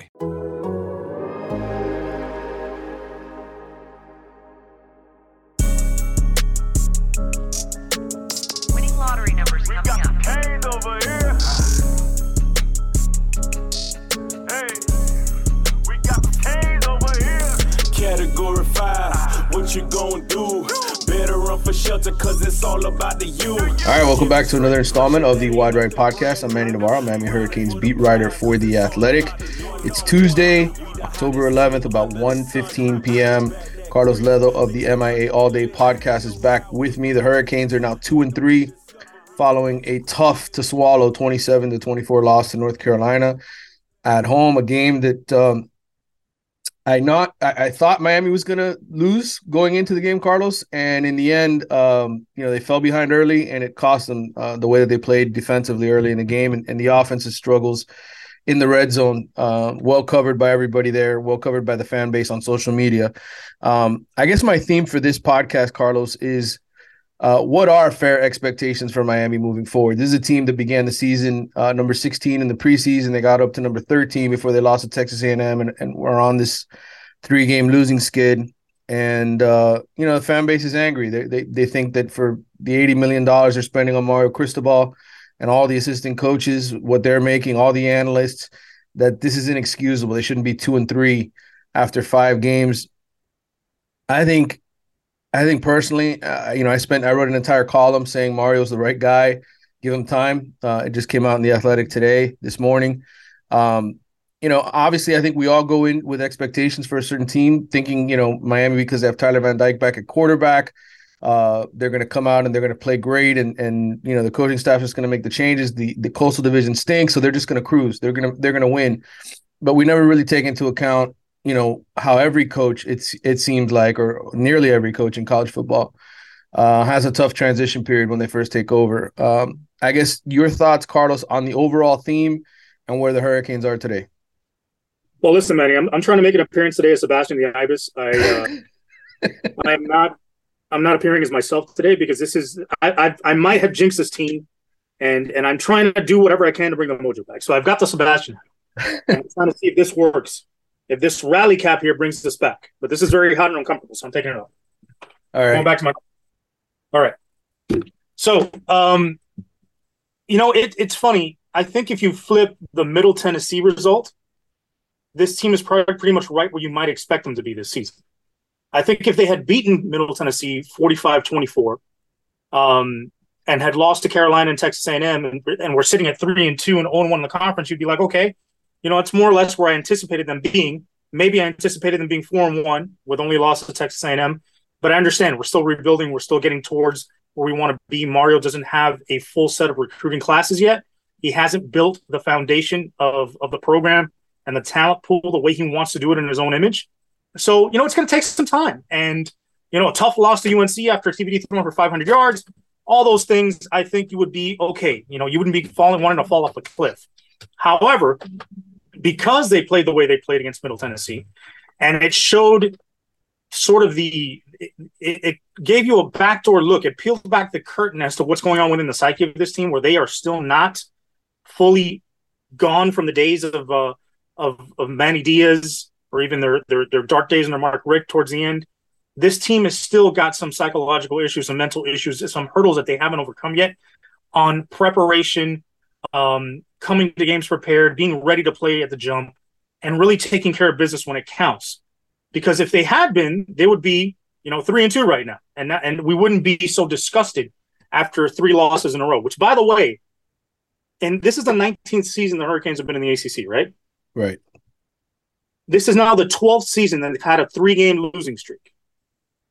Winning shelter, cause it's all about the you. All right, welcome back to another installment of the Wide Right Podcast. I'm Manny Navarro, Miami Hurricanes beat writer for The Athletic. It's Tuesday, October 11th, about 1.15 p.m. Carlos Ledo of the MIA All Day Podcast is back with me. The Hurricanes are now 2 and 3 following a tough to swallow 27 to 24 loss to North Carolina at home, a game that um, I not I, I thought Miami was gonna lose going into the game, Carlos, and in the end, um, you know, they fell behind early, and it cost them uh, the way that they played defensively early in the game, and, and the offensive struggles in the red zone. Uh, well covered by everybody there, well covered by the fan base on social media. Um, I guess my theme for this podcast, Carlos, is. Uh, what are fair expectations for Miami moving forward? This is a team that began the season uh, number 16 in the preseason. They got up to number 13 before they lost to Texas A&M, and, and were on this three-game losing skid. And uh, you know the fan base is angry. They, they they think that for the 80 million dollars they're spending on Mario Cristobal and all the assistant coaches, what they're making, all the analysts, that this is inexcusable. They shouldn't be two and three after five games. I think I think personally, uh, you know, I spent I wrote an entire column saying Mario's the right guy. Give him time. Uh, it just came out in the Athletic today, this morning. Um, you know, obviously, I think we all go in with expectations for a certain team, thinking, you know, Miami because they have Tyler Van Dyke back at quarterback, uh, they're going to come out and they're going to play great, and and you know the coaching staff is going to make the changes. The the coastal division stinks, so they're just going to cruise. They're gonna they're going to win, but we never really take into account you know how every coach it's it seems like or nearly every coach in college football uh, has a tough transition period when they first take over. Um, I guess your thoughts, Carlos, on the overall theme and where the Hurricanes are today. Well, listen, Manny, I'm, I'm trying to make an appearance today as Sebastian the Ibis. I uh, I'm not I'm not appearing as myself today because this is I, I I might have jinxed this team, and and I'm trying to do whatever I can to bring the mojo back. So I've got the Sebastian. I'm trying to see if this works. If this rally cap here brings this back, but this is very hot and uncomfortable, so I'm taking it off. All right. Going back to my. All right. So, um, you know, it, it's funny. I think if you flip the Middle Tennessee result, this team is probably pretty much right where you might expect them to be this season. I think if they had beaten Middle Tennessee 45-24, um, and had lost to Carolina and Texas A&M, and, and we're sitting at three and two and 0 and one in the conference, you'd be like, okay, you know, it's more or less where I anticipated them being. Maybe I anticipated them being four and one with only loss to Texas A&M, but I understand we're still rebuilding. We're still getting towards where we want to be. Mario doesn't have a full set of recruiting classes yet. He hasn't built the foundation of of the program and the talent pool the way he wants to do it in his own image. So you know, it's going to take some time. And you know, a tough loss to UNC after TVD threw for 500 yards. All those things, I think you would be okay. You know, you wouldn't be falling wanting to fall off a cliff. However, because they played the way they played against Middle Tennessee, and it showed sort of the it, it, gave you a backdoor look. It peeled back the curtain as to what's going on within the psyche of this team, where they are still not fully gone from the days of uh, of of Manny Diaz or even their their their dark days under Mark Richt towards the end. This team has still got some psychological issues, some mental issues, some hurdles that they haven't overcome yet on preparation, um, coming to games prepared, being ready to play at the jump, and really taking care of business when it counts. Because if they had been, they would be, you know, three and two right now, and that, and we wouldn't be so disgusted after three losses in a row. Which, by the way, and this is the 19th season the Hurricanes have been in the ACC, right? Right. This is now the 12th season that they've had a three-game losing streak,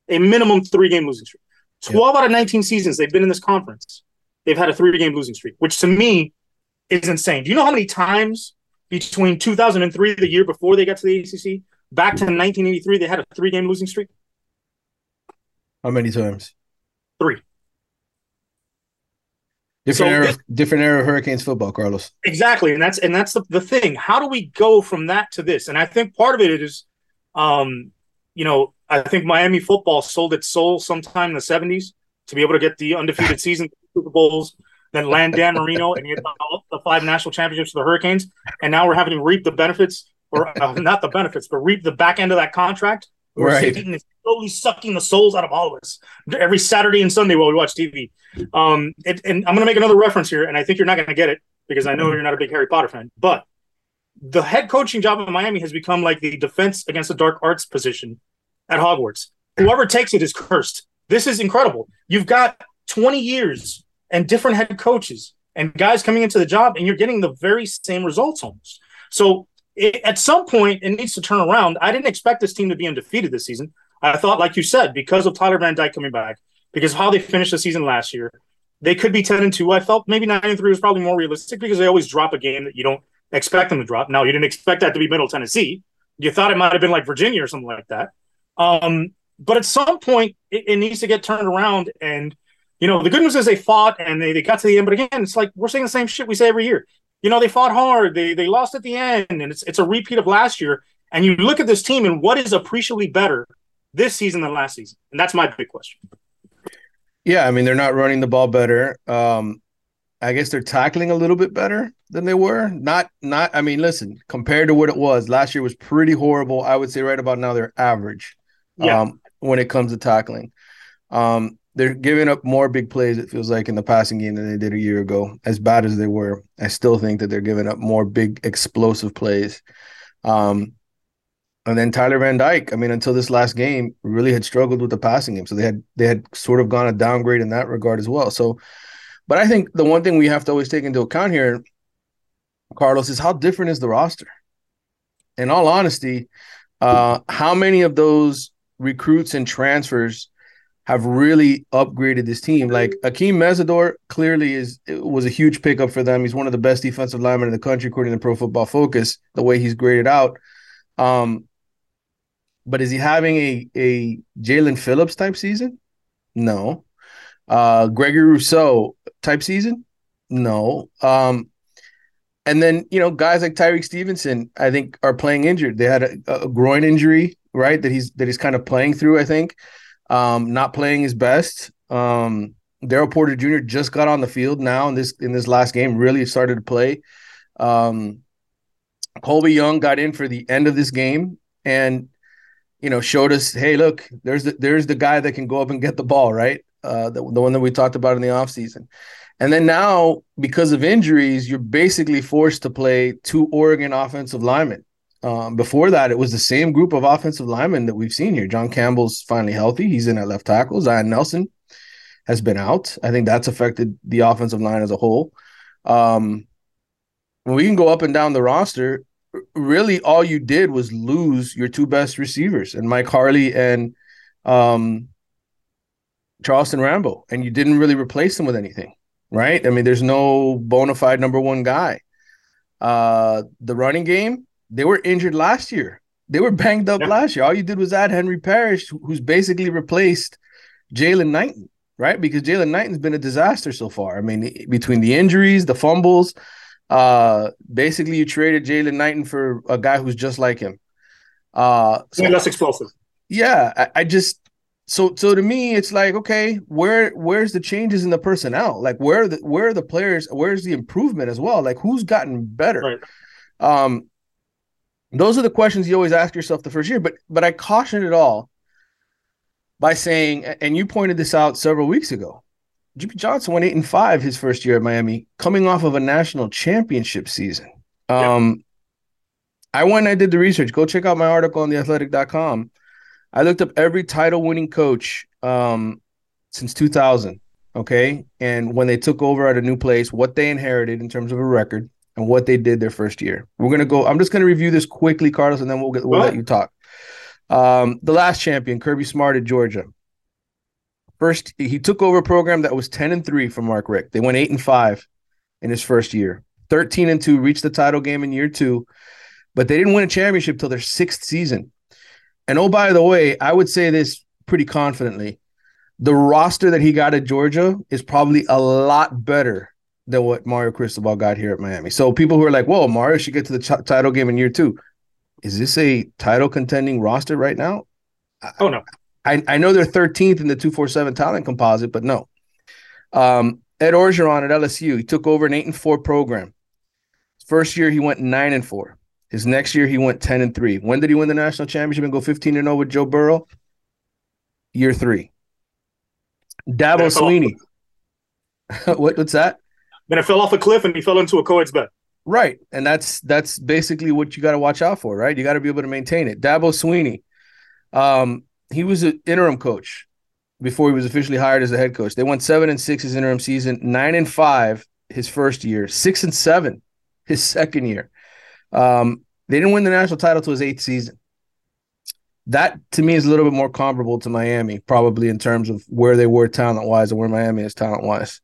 a minimum three-game losing streak. 12 out of 19 seasons they've been in this conference, they've had a three-game losing streak, which to me is insane. Do you know how many times between 2003, the year before they got to the ACC, back to 1983, they had a three game losing streak? How many times? Three. Different So era, different era of Hurricanes football, Carlos. Exactly, and that's and that's the, the thing. How do we go from that to this? And I think part of it is, um, you know, I think Miami football sold its soul sometime in the '70s to be able to get the undefeated season, Super Bowls, then land Dan Marino and get the, the five national championships for the Hurricanes, and now we're having to reap the benefits, or uh, not the benefits, but reap the back end of that contract. Where Right. Is slowly sucking the souls out of all of us every Saturday and Sunday while we watch TV. Um, it, and I'm going to make another reference here, and I think you're not going to get it because I know you're not a big Harry Potter fan. But the head coaching job in Miami has become like the defense against the dark arts position at Hogwarts. Whoever takes it is cursed. This is incredible. You've got 20 years and different head coaches and guys coming into the job, and you're getting the very same results almost. So it, at some point, it needs to turn around. I didn't expect this team to be undefeated this season. I thought, like you said, because of Tyler Van Dyke coming back, because of how they finished the season last year, they could be 10 and 2. I felt maybe 9 and 3 was probably more realistic because they always drop a game that you don't expect them to drop. Now, you didn't expect that to be Middle Tennessee. You thought it might have been like Virginia or something like that. Um, but at some point, it, it needs to get turned around. And, you know, the good news is they fought and they, they got to the end. But again, it's like we're saying the same shit we say every year. You know, they fought hard, they, they lost at the end, and it's, it's a repeat of last year. And you look at this team and what is appreciably better this season than last season? And that's my big question. Yeah, I mean they're not running the ball better. Um, I guess they're tackling a little bit better than they were. Not not. I mean, listen, compared to what it was last year was pretty horrible. I would say right about now they're average. Yeah. Um, when it comes to tackling, um, they're giving up more big plays. It feels like in the passing game than they did a year ago. As bad as they were, I still think that they're giving up more big explosive plays. Um, and then Tyler Van Dyke, I mean, until this last game, really had struggled with the passing game. So they had they had sort of gone a downgrade in that regard as well. So, but I think the one thing we have to always take into account here, Carlos, is how different is the roster. In all honesty, uh, how many of those recruits and transfers have really upgraded this team? Like Akheem Mesidor clearly is was a huge pickup for them. He's one of the best defensive linemen in the country, according to Pro Football Focus. The way he's graded out. Um, but is he having a a Jaelan Phillips type season? No. Uh Gregory Rousseau type season? No. Um and then you know guys like Tyrique Stevenson, I think, are playing injured. They had a, a groin injury, right? That he's that he's kind of playing through. I think, um, not playing his best. Um, Daryl Porter Jr. just got on the field now in this in this last game. Really started to play. Um, Colby Young got in for the end of this game and you know showed us, hey, look, there's the there's the guy that can go up and get the ball, right? Uh, the, the one that we talked about in the offseason. And then now, because of injuries, you're basically forced to play two Oregon offensive linemen. Um, before that, it was the same group of offensive linemen that we've seen here. John Campbell's finally healthy. He's in at left tackle. Zion Nelson has been out. I think that's affected the offensive line as a whole. Um, we can go up and down the roster, really all you did was lose your two best receivers and Mike Harley and um, Charleston Rambo, and you didn't really replace them with anything, right? I mean, there's no bona fide number one guy. Uh, the running game, they were injured last year. They were banged up Yeah. last year. All you did was add Henry Parrish, who's basically replaced Jaylan Knighton, right? Because Jaylan Knighton's been a disaster so far. I mean, between the injuries, the fumbles, uh, basically you traded Jaylan Knighton for a guy who's just like him. Uh, so less explosive. yeah, I, I just so so to me it's like okay, where where's the changes in the personnel? Like where are the where are the players? Where's the improvement as well? Like who's gotten better? Right. Um, those are the questions you always ask yourself the first year. But but I caution it all by saying, and you pointed this out several weeks ago. Jimmy Johnson went eight and five his first year at Miami, coming off of a national championship season. Yeah. Um, I went and I did the research. Go check out my article on theathletic.com. I looked up every title winning coach um, since 2000. Okay. And when they took over at a new place, what they inherited in terms of a record and what they did their first year. We're going to go, I'm just going to review this quickly, Carlos, and then we'll, get, we'll let you talk. Um, the last champion, Kirby Smart at Georgia. First, he took over a program that was 10 and 3 from Mark Richt. They went 8 and 5 in his first year. 13 and 2, reached the title game in year two, but they didn't win a championship till their sixth season. And oh, by the way, I would say this pretty confidently. The roster that he got at Georgia is probably a lot better than what Mario Cristobal got here at Miami. So people who are like, "Whoa, Mario should get to the ch- title game in year two. Is this a title contending roster right now? Oh no. I, I know they're 13th in the 247 talent composite, but no. Um, Ed Orgeron at LSU, he took over an eight and four program. First year he went nine and four. His next year he went 10 and three. When did he win the national championship and go 15 and 0 with Joe Burrow? Year three. Dabo Swinney. what, what's that? Then it fell off a cliff and he fell into a co-ed's bed. Right. And that's that's basically what you got to watch out for, right? You got to be able to maintain it. Dabo Swinney. Um, he was an interim coach before he was officially hired as a head coach. They won seven and six his interim season, nine and five his first year, six and seven his second year. Um, they didn't win the national title to his eighth season. That to me is a little bit more comparable to Miami, probably in terms of where they were talent wise and where Miami is talent wise.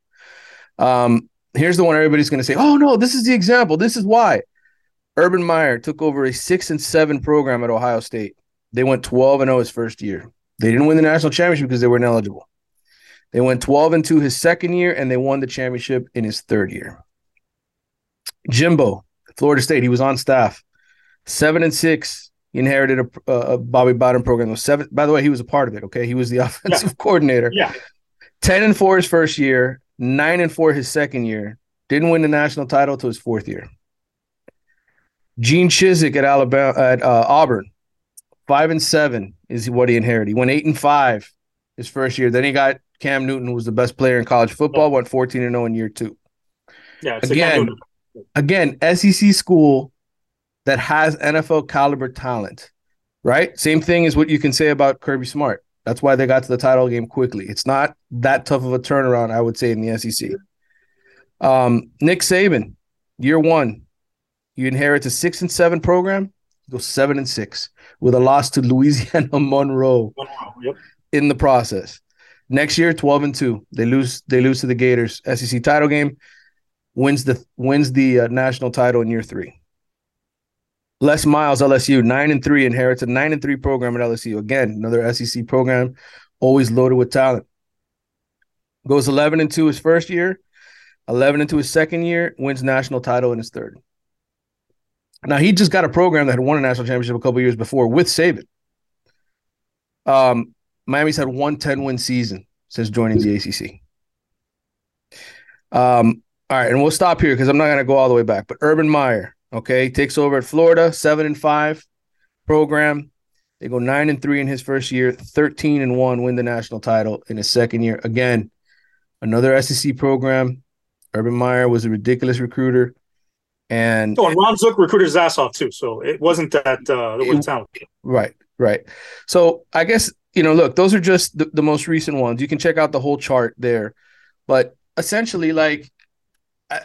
Um, here's the one everybody's going to say, "Oh no, this is the example. This is why." Urban Meyer took over a six and seven program at Ohio State. They went 12 and 0 his first year. They didn't win the national championship because they weren't eligible. They went 12 and 2 his second year, and they won the championship in his third year. Jimbo, Florida State, he was on staff. Seven and six. He inherited a, a Bobby Bowden program. Was seven. By the way, he was a part of it. Okay, he was the offensive Yeah. coordinator. Yeah. Ten and four his first year. Nine and four his second year. Didn't win the national title to his fourth year. Gene Chizik at Alabama at uh, Auburn, five and seven is what he inherited. He went eight and five his first year. Then he got Cam Newton, who was the best player in college football. Went fourteen and zero in year two. Yeah. It's Again, again, SEC school that has NFL caliber talent, right? Same thing as what you can say about Kirby Smart. That's why they got to the title game quickly. It's not that tough of a turnaround, I would say, in the SEC. Um, Nick Saban, year one, you inherit a six and seven program, go seven and six with a loss to Louisiana Monroe Yep. in the process. Next year, 12 and 2. They lose they lose to the Gators SEC title game, wins the wins the uh, national title in year 3. Les Miles LSU 9 and 3 inherits a 9 and 3 program at LSU. Again, another SEC program always loaded with talent. Goes 11 and 2 his first year, 11 and 2 his second year, wins national title in his third. Now he just got a program that had won a national championship a couple years before with Saban. Um, Miami's had one 10 win season since joining the ACC. Um, all right, and we'll stop here because I'm not going to go all the way back. But Urban Meyer, okay, takes over at Florida, seven and five program. They go nine and three in his first year, 13 and one, win the national title in his second year. Again, another SEC program. Urban Meyer was a ridiculous recruiter. And Oh, and Ron Zook recruited his ass off too, so it wasn't that uh, it talent. Right, right. So I guess you know, look, those are just the, the most recent ones. You can check out the whole chart there, but essentially, like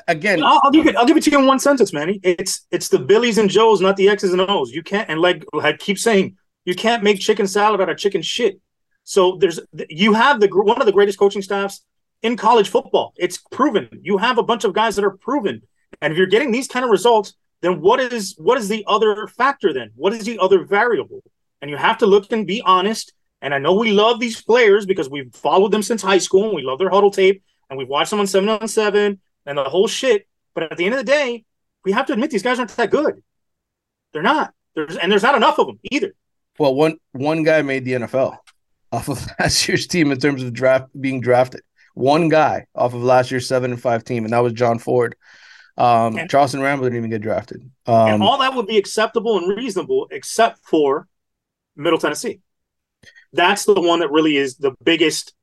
again, I'll, I'll give it. I'll give it to you in one sentence, Manny. It's it's the Billies and Joes, not the X's and O's. You can't and like I keep saying, you can't make chicken salad out of chicken shit. So there's you have the one of the greatest coaching staffs in college football. It's proven. You have a bunch of guys that are proven, and if you're getting these kind of results, then what is what is the other factor? Then what is the other variable? And you have to look and be honest. And I know we love these players because we've followed them since high school and we love their huddle tape and we've watched them on seven on seven and the whole shit. But at the end of the day, we have to admit these guys aren't that good. They're not. There's and there's not enough of them either. well, one one guy made the NFL off of last year's team in terms of draft being drafted. One guy off of last year's seven and five team, and that was John Ford. Um, And- Charleston Rambo didn't even get drafted. and Um, all that would be acceptable and reasonable, except for Middle Tennessee. That's the one that really is the biggest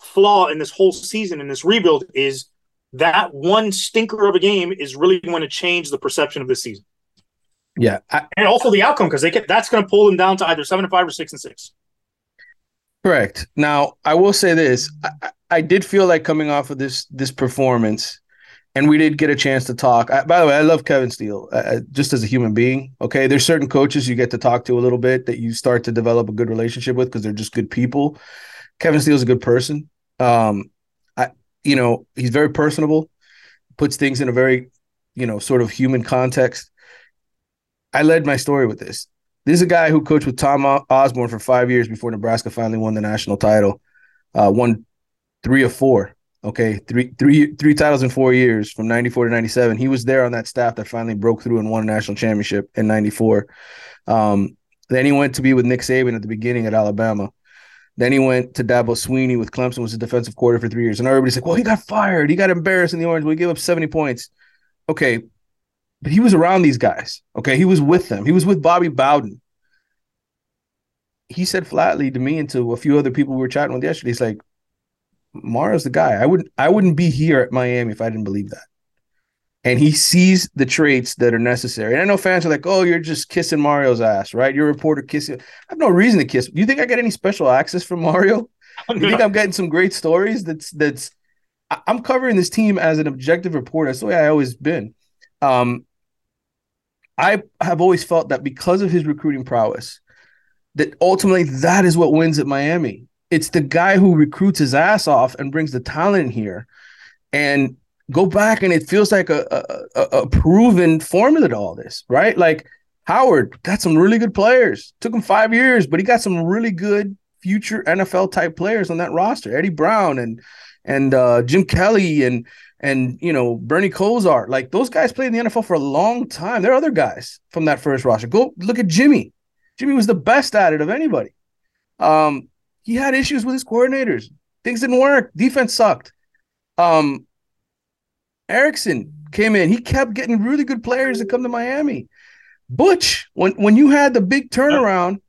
flaw in this whole season in this rebuild is that one stinker of a game is really going to change the perception of this season yeah, I, and also the outcome because they get that's going to pull them down to either seven and five or six and six. Correct. Now, I will say this: I, I- did feel like coming off of this this performance, and we did get a chance to talk. I, by the way, I love Kevin Steele uh, just as a human being. Okay, there's certain coaches you get to talk to a little bit that you start to develop a good relationship with because they're just good people. Kevin Steele's a good person. Um, you know, he's very personable, puts things in a very you know, sort of human context. I led my story with this. This is a guy who coached with Tom Osborne for five years before Nebraska finally won the national title. Uh, won three of four. Okay, three three three titles in four years from '94 to '97. He was there on that staff that finally broke through and won a national championship in '94. Um, then he went to be with Nick Saban at the beginning at Alabama. Then he went to Dabo Swinney with Clemson, was a defensive coordinator for three years. And everybody's like, well, he got fired. He got embarrassed in the Orange. We gave up 70 points. Okay. But he was around these guys. Okay. He was with them. He was with Bobby Bowden. He said flatly to me and to a few other people we were chatting with yesterday, he's like, Mara's the guy. I wouldn't I wouldn't be here at Miami if I didn't believe that and he sees the traits that are necessary. And I know fans are like, "Oh, you're just kissing Mario's ass, right? You're a reporter kissing." I have no reason to kiss. Do you think I get any special access from Mario? You think I'm getting some great stories? That's that's. I'm covering this team as an objective reporter. That's the way I always been. Um, I have always felt that because of his recruiting prowess, that ultimately that is what wins at Miami. It's the guy who recruits his ass off and brings the talent here, and go back and it feels like a, a, a proven formula to all this, right? Like Howard got some really good players. Took him five years, but he got some really good future NFL type players on that roster. Eddie Brown and and uh, Jim Kelly and and you know Bernie Kosar. Like those guys played in the NFL for a long time. There are other guys from that first roster. Go look at Jimmy. Jimmy was the best at it of anybody. Um, he had issues with his coordinators. Things didn't work. Defense sucked. Um, Erickson came in. He kept getting really good players to come to Miami. Butch, when when you had the big turnaround,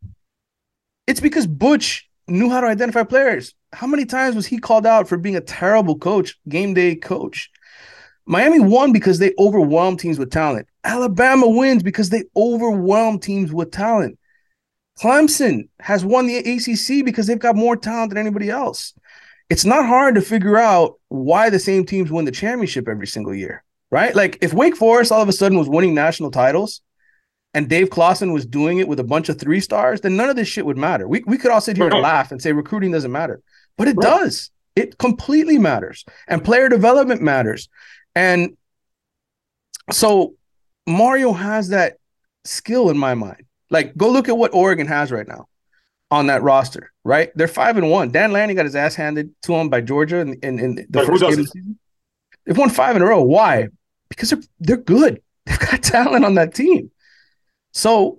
it's because Butch knew how to identify players. How many times was he called out for being a terrible coach, game day coach? Miami won because they overwhelmed teams with talent. Alabama wins because they overwhelm teams with talent. Clemson has won the ACC because they've got more talent than anybody else it's not hard to figure out why the same teams win the championship every single year, right? Like if Wake Forest all of a sudden was winning national titles and Dave Clawson was doing it with a bunch of three stars, then none of this shit would matter. We, we could all sit here and laugh and say recruiting doesn't matter, but it right. does. It completely matters. And player development matters. And so Mario has that skill in my mind. Like, go look at what Oregon has right now on that roster, right? They're five and one. Dan Lanning got his ass handed to him by Georgia in, in, in the first game of the season. They've won five in a row. Why? Because they're they're good. They've got talent on that team. So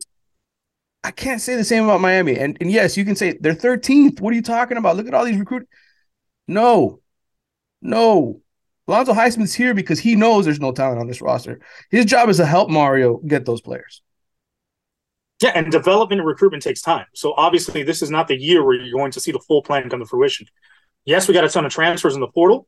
I can't say the same about Miami. And and yes, you can say they're 13th. What are you talking about? Look at all these recruits. No, no. Alonzo Highsmith's here because he knows there's no talent on this roster. His job is to help Mario get those players. Yeah, and development and recruitment takes time. So obviously, this is not the year where you're going to see the full plan come to fruition. Yes, we got a ton of transfers in the portal,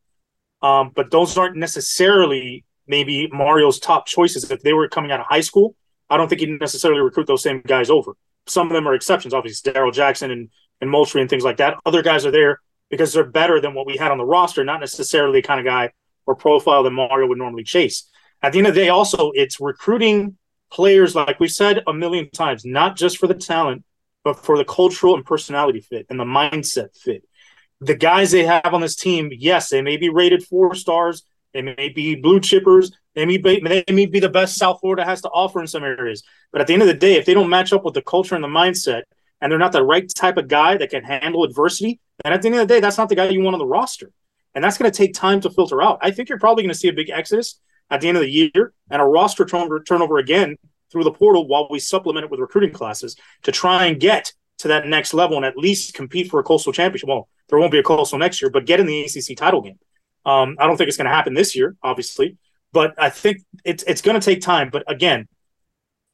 um, but those aren't necessarily maybe Mario's top choices. If they were coming out of high school, I don't think he'd necessarily recruit those same guys over. Some of them are exceptions, obviously Daryl Jackson and and Moultrie and things like that. Other guys are there because they're better than what we had on the roster, not necessarily the kind of guy or profile that Mario would normally chase. At the end of the day, also it's recruiting players, like we said a million times, not just for the talent, but for the cultural and personality fit and the mindset fit. The guys they have on this team, yes, they may be rated four stars, they may be blue chippers, they may be, they may be the best South Florida has to offer in some areas. But at the end of the day, if they don't match up with the culture and the mindset, and they're not the right type of guy that can handle adversity, then at the end of the day, that's not the guy you want on the roster. And that's going to take time to filter out. I think you're probably going to see a big exodus at the end of the year and a roster turnover, turnover again through the portal while we supplement it with recruiting classes to try and get to that next level and at least compete for a coastal championship. Well, there won't be a coastal next year, but get in the ACC title game. Um, I don't think it's going to happen this year, obviously, but I think it's it's going to take time. But again,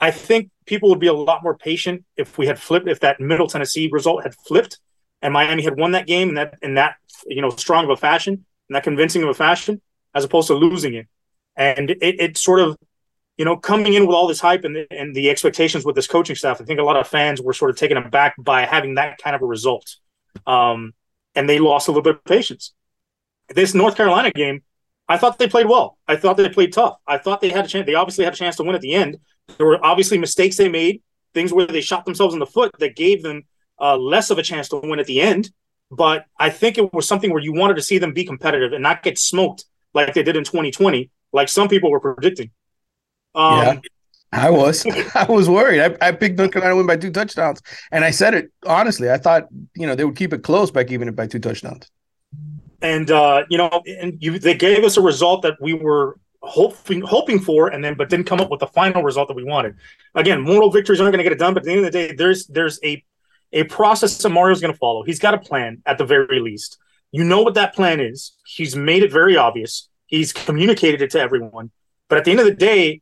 I think people would be a lot more patient if we had flipped if that Middle Tennessee result had flipped and Miami had won that game in that in that you know strong of a fashion and that convincing of a fashion as opposed to losing it and it, it sort of you know coming in with all this hype and the, and the expectations with this coaching staff i think a lot of fans were sort of taken aback by having that kind of a result. Um, and they lost a little bit of patience. This north carolina game i thought they played well. I thought they played tough. I thought they had a chance they obviously had a chance to win at the end. There were obviously mistakes they made things where they shot themselves in the foot that gave them uh, less of a chance to win at the end. But i think it was something where you wanted to see them be competitive and not get smoked like they did in 2020 like some people were predicting. Um, Yeah. I was. I was worried. I, I picked North Carolina to win by two touchdowns. And I said it honestly. I thought, you know, they would keep it close by keeping it by two touchdowns. and uh, you know, and you they gave us a result that we were hoping hoping for, and then but didn't come up with the final result that we wanted. Again, moral victories aren't going to get it done, but at the end of the day, there's there's a a process that Mario's going to follow. He's got a plan at the very least. You know what that plan is. He's made it very obvious. He's communicated it to everyone. But at the end of the day,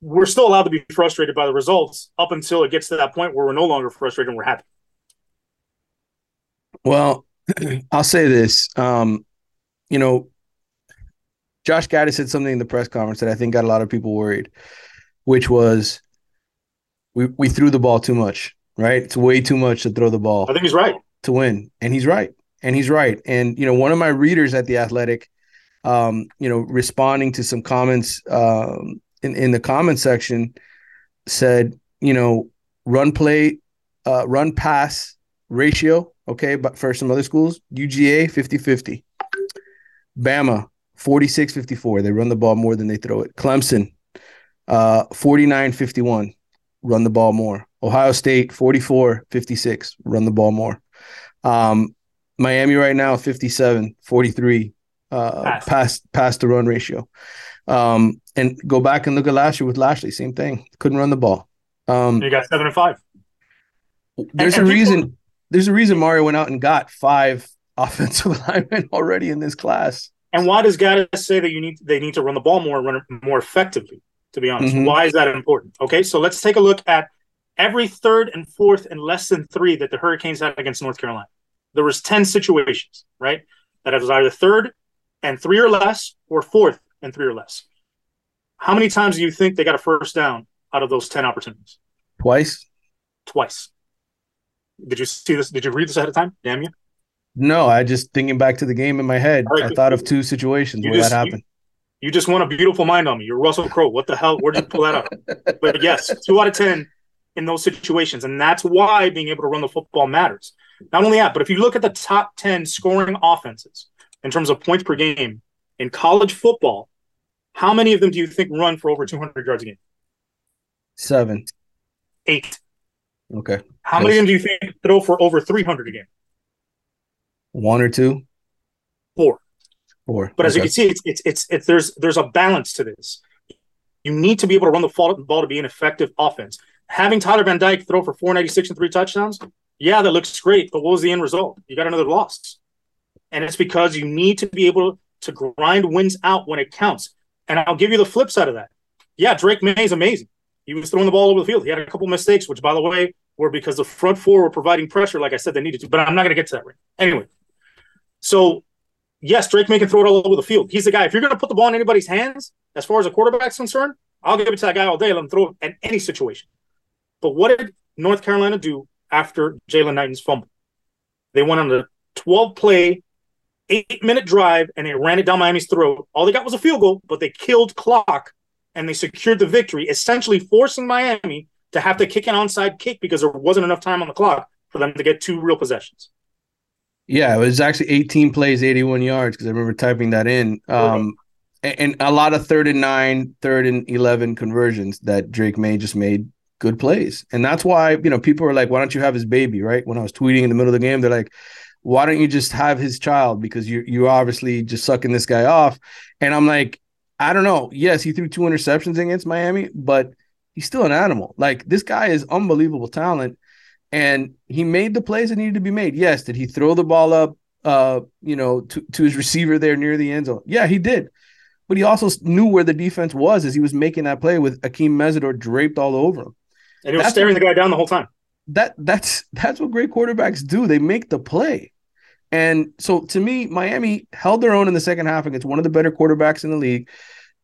we're still allowed to be frustrated by the results up until it gets to that point where we're no longer frustrated and we're happy. Well, I'll say this. Um, you know, Josh Gattis said something in the press conference that I think got a lot of people worried, which was we we threw the ball too much, right? It's way too much to throw the ball I think he's right. to win. And he's right. And he's right. And you know, one of my readers at the Athletic, um, you know, responding to some comments um in, in the comment section said, you know, run play, uh, run pass ratio, okay, but for some other schools, UGA 50-50. Bama 46-54. They run the ball more than they throw it. Clemson uh 49-51. Run the ball more. Ohio State 44-56. Run the ball more. Um Miami right now 57 43 uh Pass. pass pass to run ratio. Um and go back and look at last year with Lashlee, same thing. Couldn't run the ball. Um You got seven and five. there's and a people- reason there's a reason Mario went out and got five offensive linemen already in this class. And why does Gattis say that you need they need to run the ball more and run it more effectively? To be honest, Mhm. why is that important? Okay, so let's take a look at every third and fourth and less than three that the Hurricanes had against North Carolina. There was ten situations, right? That it was either third and three or less, or fourth and three or less. How many times do you think they got a first down out of those ten opportunities? Twice? Twice. Did you see this? Did you read this ahead of time? Damn you! No, I just thinking back to the game in my head. Right, I thought of two situations where just- that happened. You just won a beautiful mind on me. You're Russell Crowe. What the hell? Where did you pull that up? but yes, two out of ten in those situations, and that's why being able to run the football matters. Not only that, but if you look at the top ten scoring offenses in terms of points per game in college football, how many of them do you think run for over 200 yards a game? Seven. Eight. Okay. How many of them do you think throw for over 300 a game? One or two? Four. Four. But as you can see, it's, it's it's it's there's there's a balance to this. You need to be able to run the ball to be an effective offense. Having Tyler Van Dyke throw for 496 and three touchdowns, yeah, that looks great. But what was the end result? You got another loss, and it's because you need to be able to grind wins out when it counts. And I'll give you the flip side of that. Yeah, Drake Maye is amazing. He was throwing the ball over the field. He had a couple mistakes, which, by the way, were because the front four were providing pressure, like I said, they needed to. But I'm not going to get to that right anyway. So yes, Drake Maye can throw it all over the field. He's the guy. If you're going to put the ball in anybody's hands, as far as a quarterback's concerned, I'll give it to that guy all day. Let him throw it in any situation. But what did North Carolina do after Jaylan Knighton's fumble? They went on a 12 play, eight minute drive, and they ran it down Miami's throat. All they got was a field goal, but they killed clock and they secured the victory, essentially forcing Miami to have to kick an onside kick because there wasn't enough time on the clock for them to get two real possessions. Yeah, it was actually 18 plays, 81 yards because I remember typing that in. Um, and, and a lot of third and nine, third and 11 conversions that Drake Maye just made good plays. And that's why, you know, people are like, why don't you have his baby, right? When I was tweeting in the middle of the game, they're like, why don't you just have his child? Because you you obviously just sucking this guy off. And I'm like, I don't know. Yes, he threw two interceptions against Miami, but he's still an animal. Like this guy is unbelievable talent and he made the plays that needed to be made. Yes, did he throw the ball up uh, you know, to, to his receiver there near the end zone? Yeah, he did. But he also knew where the defense was as he was making that play with Akheem Mesidor draped all over him. And he was That's staring what- the guy down the whole time. That that's that's what great quarterbacks do. They make the play. And so to me, Miami held their own in the second half against one of the better quarterbacks in the league.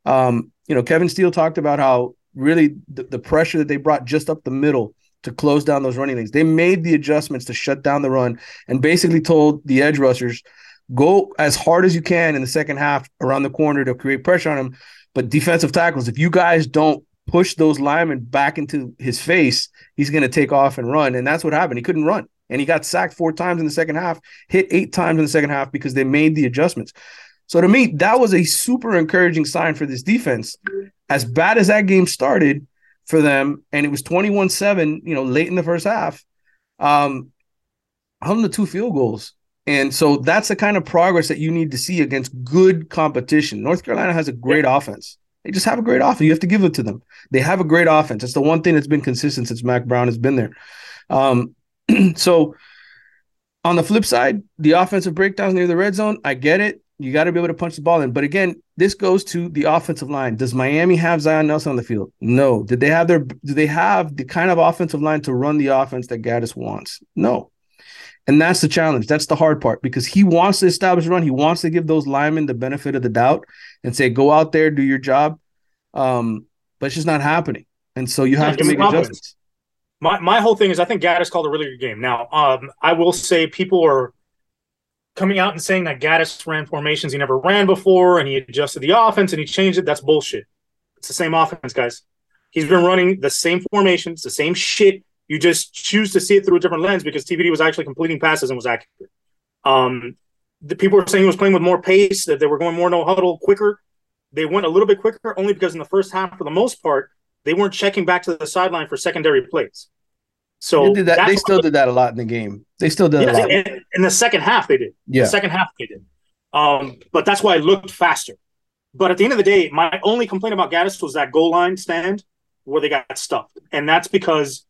Um, you know, Kevin Steele talked about how really the, the pressure that they brought just up the middle to close down those running lanes. They made the adjustments to shut down the run and basically told the edge rushers, go as hard as you can in the second half around the corner to create pressure on him. But defensive tackles, if you guys don't push those linemen back into his face, he's going to take off and run. And that's what happened. He couldn't run. And he got sacked four times in the second half, hit eight times in the second half because they made the adjustments. So to me, that was a super encouraging sign for this defense. As bad as that game started for them, and it was 21-7, you know, late in the first half. Um, them to two field goals. And so that's the kind of progress that you need to see against good competition. North Carolina has a great offense. They just have a great offense. You have to give it to them. They have a great offense. It's the one thing that's been consistent since Mack Brown has been there. Um, so on the flip side, the offensive breakdowns near the red zone, I get it. You got to be able to punch the ball in. But again, this goes to the offensive line. Does Miami have Zion Nelson on the field? No. Did they have their do they have the kind of offensive line to run the offense that Gattis wants? No. And that's the challenge. That's the hard part because he wants to establish a run. He wants to give those linemen the benefit of the doubt and say, go out there, do your job. Um, but it's just not happening. And so you have Yeah, to make adjustments. My my whole thing is I think Gattis called a really good game. Now, um, I will say people are coming out and saying that Gattis ran formations he never ran before and he adjusted the offense and he changed it. That's bullshit. It's the same offense, guys. He's been running the same formations, the same shit. You just choose to see it through a different lens because TVD was actually completing passes and was accurate. Um, the people were saying he was playing with more pace, that they were going more no huddle quicker. They went a little bit quicker only because in the first half, for the most part, they weren't checking back to the sideline for secondary plays. So They did that. They still did that a lot in the game. They still did Yes, a lot. in, in the second half they did. Yeah. The second half they did. Um, but that's why it looked faster. But at the end of the day, my only complaint about Gattis was that goal line stand where they got stuffed. And that's because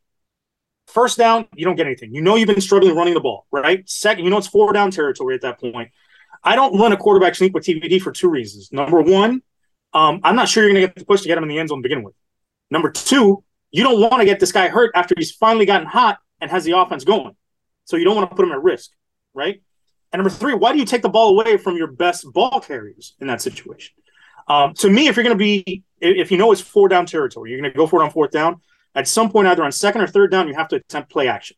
first down, you don't get anything. You know you've been struggling running the ball, right? Second, you know it's four down territory at that point. I don't run a quarterback sneak with TVD for two reasons. Number one, um, I'm not sure you're going to get the push to get him in the end zone to begin with. Number two, you don't want to get this guy hurt after he's finally gotten hot and has the offense going. So you don't want to put him at risk, right? And number three, why do you take the ball away from your best ball carriers in that situation? Um, to me, if you're going to be, if you know it's four down territory, you're going to go for it on fourth down. At some point, either on second or third down, you have to attempt play action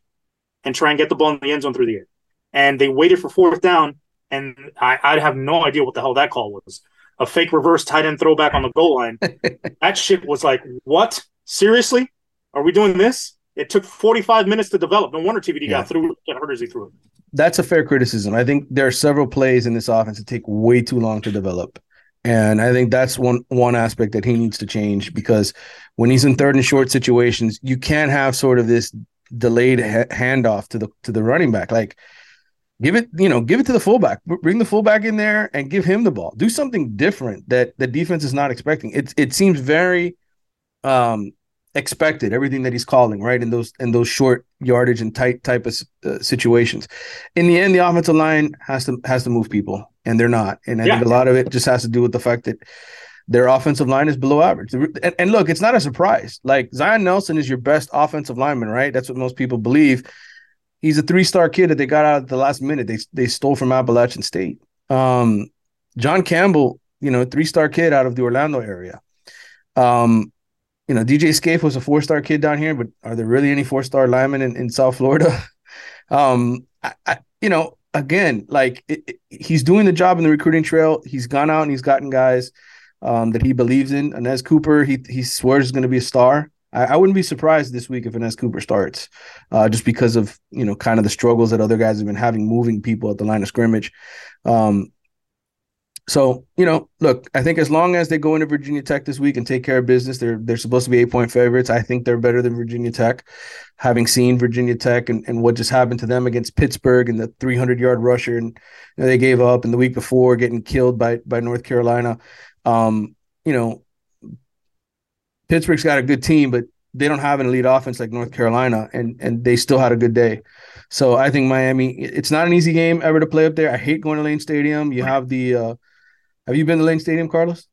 and try and get the ball in the end zone through the air. And they waited for fourth down, and I, I have no idea what the hell that call was. A fake reverse tight end throwback on the goal line. that shit was like, what? Seriously? Are we doing this? It took 45 minutes to develop. No wonder TVD Yeah. got through get hurt as he threw it. That's a fair criticism. I think there are several plays in this offense that take way too long to develop. And I think that's one one aspect that he needs to change because when he's in third and short situations, you can't have sort of this delayed ha- handoff to the to the running back. Like give it, you know, give it to the fullback. Bring the fullback in there and give him the ball. Do something different that the defense is not expecting. It it seems very um expected everything that he's calling right in those in those short yardage and tight type of uh, situations in the end the offensive line has to has to move people and they're not and i Yeah. think a lot of it just has to do with the fact that their offensive line is below average and, and look it's not a surprise like zion nelson is your best offensive lineman right that's what most people believe he's a three-star kid that they got out at the last minute they, they stole from appalachian state um john campbell you know three-star kid out of the orlando area um you know, DJ Scaife was a four star kid down here, but are there really any four star linemen in, in South Florida? um, I, I, you know, again, like it, it- he's doing the job in the recruiting trail. He's gone out and he's gotten guys um, that he believes in. Anez Cooper, he he swears is going to be a star. I, I wouldn't be surprised this week if Anez Cooper starts, uh, just because of you know kind of the struggles that other guys have been having moving people at the line of scrimmage. Um, so you know, look, I think as long as they go into Virginia Tech this week and take care of business, they're they're supposed to be eight point favorites. I think they're better than Virginia Tech, having seen Virginia Tech and, and what just happened to them against Pittsburgh and the 300 yard rusher and you know, they gave up, and the week before getting killed by by North Carolina. Um, you know, Pittsburgh's got a good team, but they don't have an elite offense like North Carolina, and and they still had a good day. So I think Miami. It's not an easy game ever to play up there. I hate going to Lane Stadium. You have the. Uh, have you been to Lane Stadium, Carlos?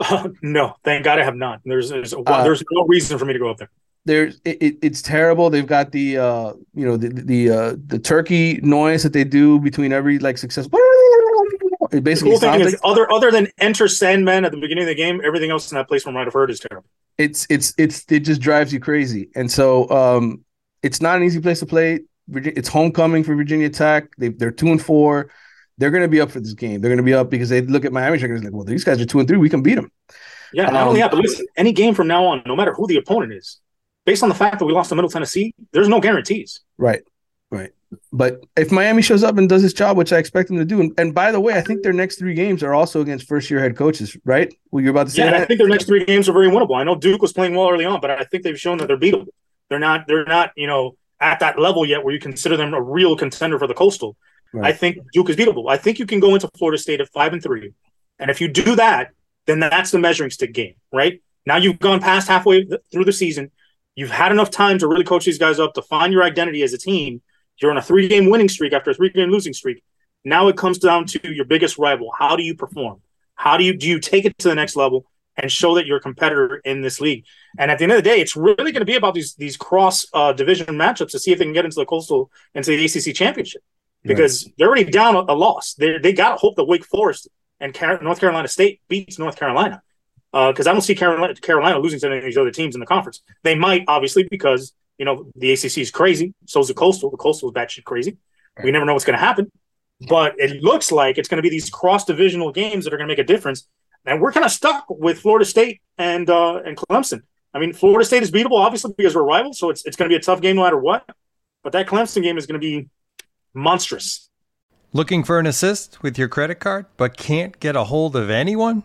no, thank God I have not. There's there's, Uh, there's no reason for me to go up there. There's it, it, it's terrible. They've got the uh you know the the uh the turkey noise that they do between every like success. It The basically cool thing is, like other other than enter Sandman at the beginning of the game, everything else in that place from what I've heard is terrible. It's it's it's it just drives you crazy. And so um it's not an easy place to play. It's homecoming for Virginia Tech. They they're two and four. They're going to be up for this game. They're going to be up because they look at Miami Checkers like, well, these guys are two and three. We can beat them. Yeah, not Um, only that, but listen, any game from now on, no matter who the opponent is, based on the fact that we lost to Middle Tennessee, there's no guarantees. Right. Right. But if Miami shows up and does his job, which I expect them to do, and, and by the way, I think their next three games are also against first year head coaches, right? Well, you're about to say Yeah, that? I think their next three games are very winnable. I know Duke was playing well early on, but I think they've shown that they're beatable. They're not. They're not. You know, at that level yet where you consider them a real contender for the Coastal. Right. I think Duke is beatable. I think you can go into Florida State at five and three, and if you do that, then that's the measuring stick game, right? Now you've gone past halfway th- through the season. You've had enough time to really coach these guys up to find your identity as a team. You're on a three game winning streak after a three game losing streak. Now it comes down to your biggest rival. How do you perform? How do you do you take it to the next level and show that you're a competitor in this league? And at the end of the day, it's really going to be about these these cross uh, division matchups to see if they can get into the coastal into the ACC championship because they're already down a, a loss. They they got to hope that Wake Forest and Car- North Carolina State beats North Carolina because I don't see Carolina Carolina losing to any of these other teams in the conference. They might obviously because you know the ACC is crazy. So is the coastal. The coastal is batshit crazy. We never know what's going to happen. But it looks like it's going to be these cross divisional games that are going to make a difference. And we're kind of stuck with Florida State and uh, and Clemson. I mean, Florida State is beatable, obviously, because we're rivals. So it's it's going to be a tough game no matter what. But that Clemson game is going to be monstrous. Looking for an assist with your credit card, but can't get a hold of anyone?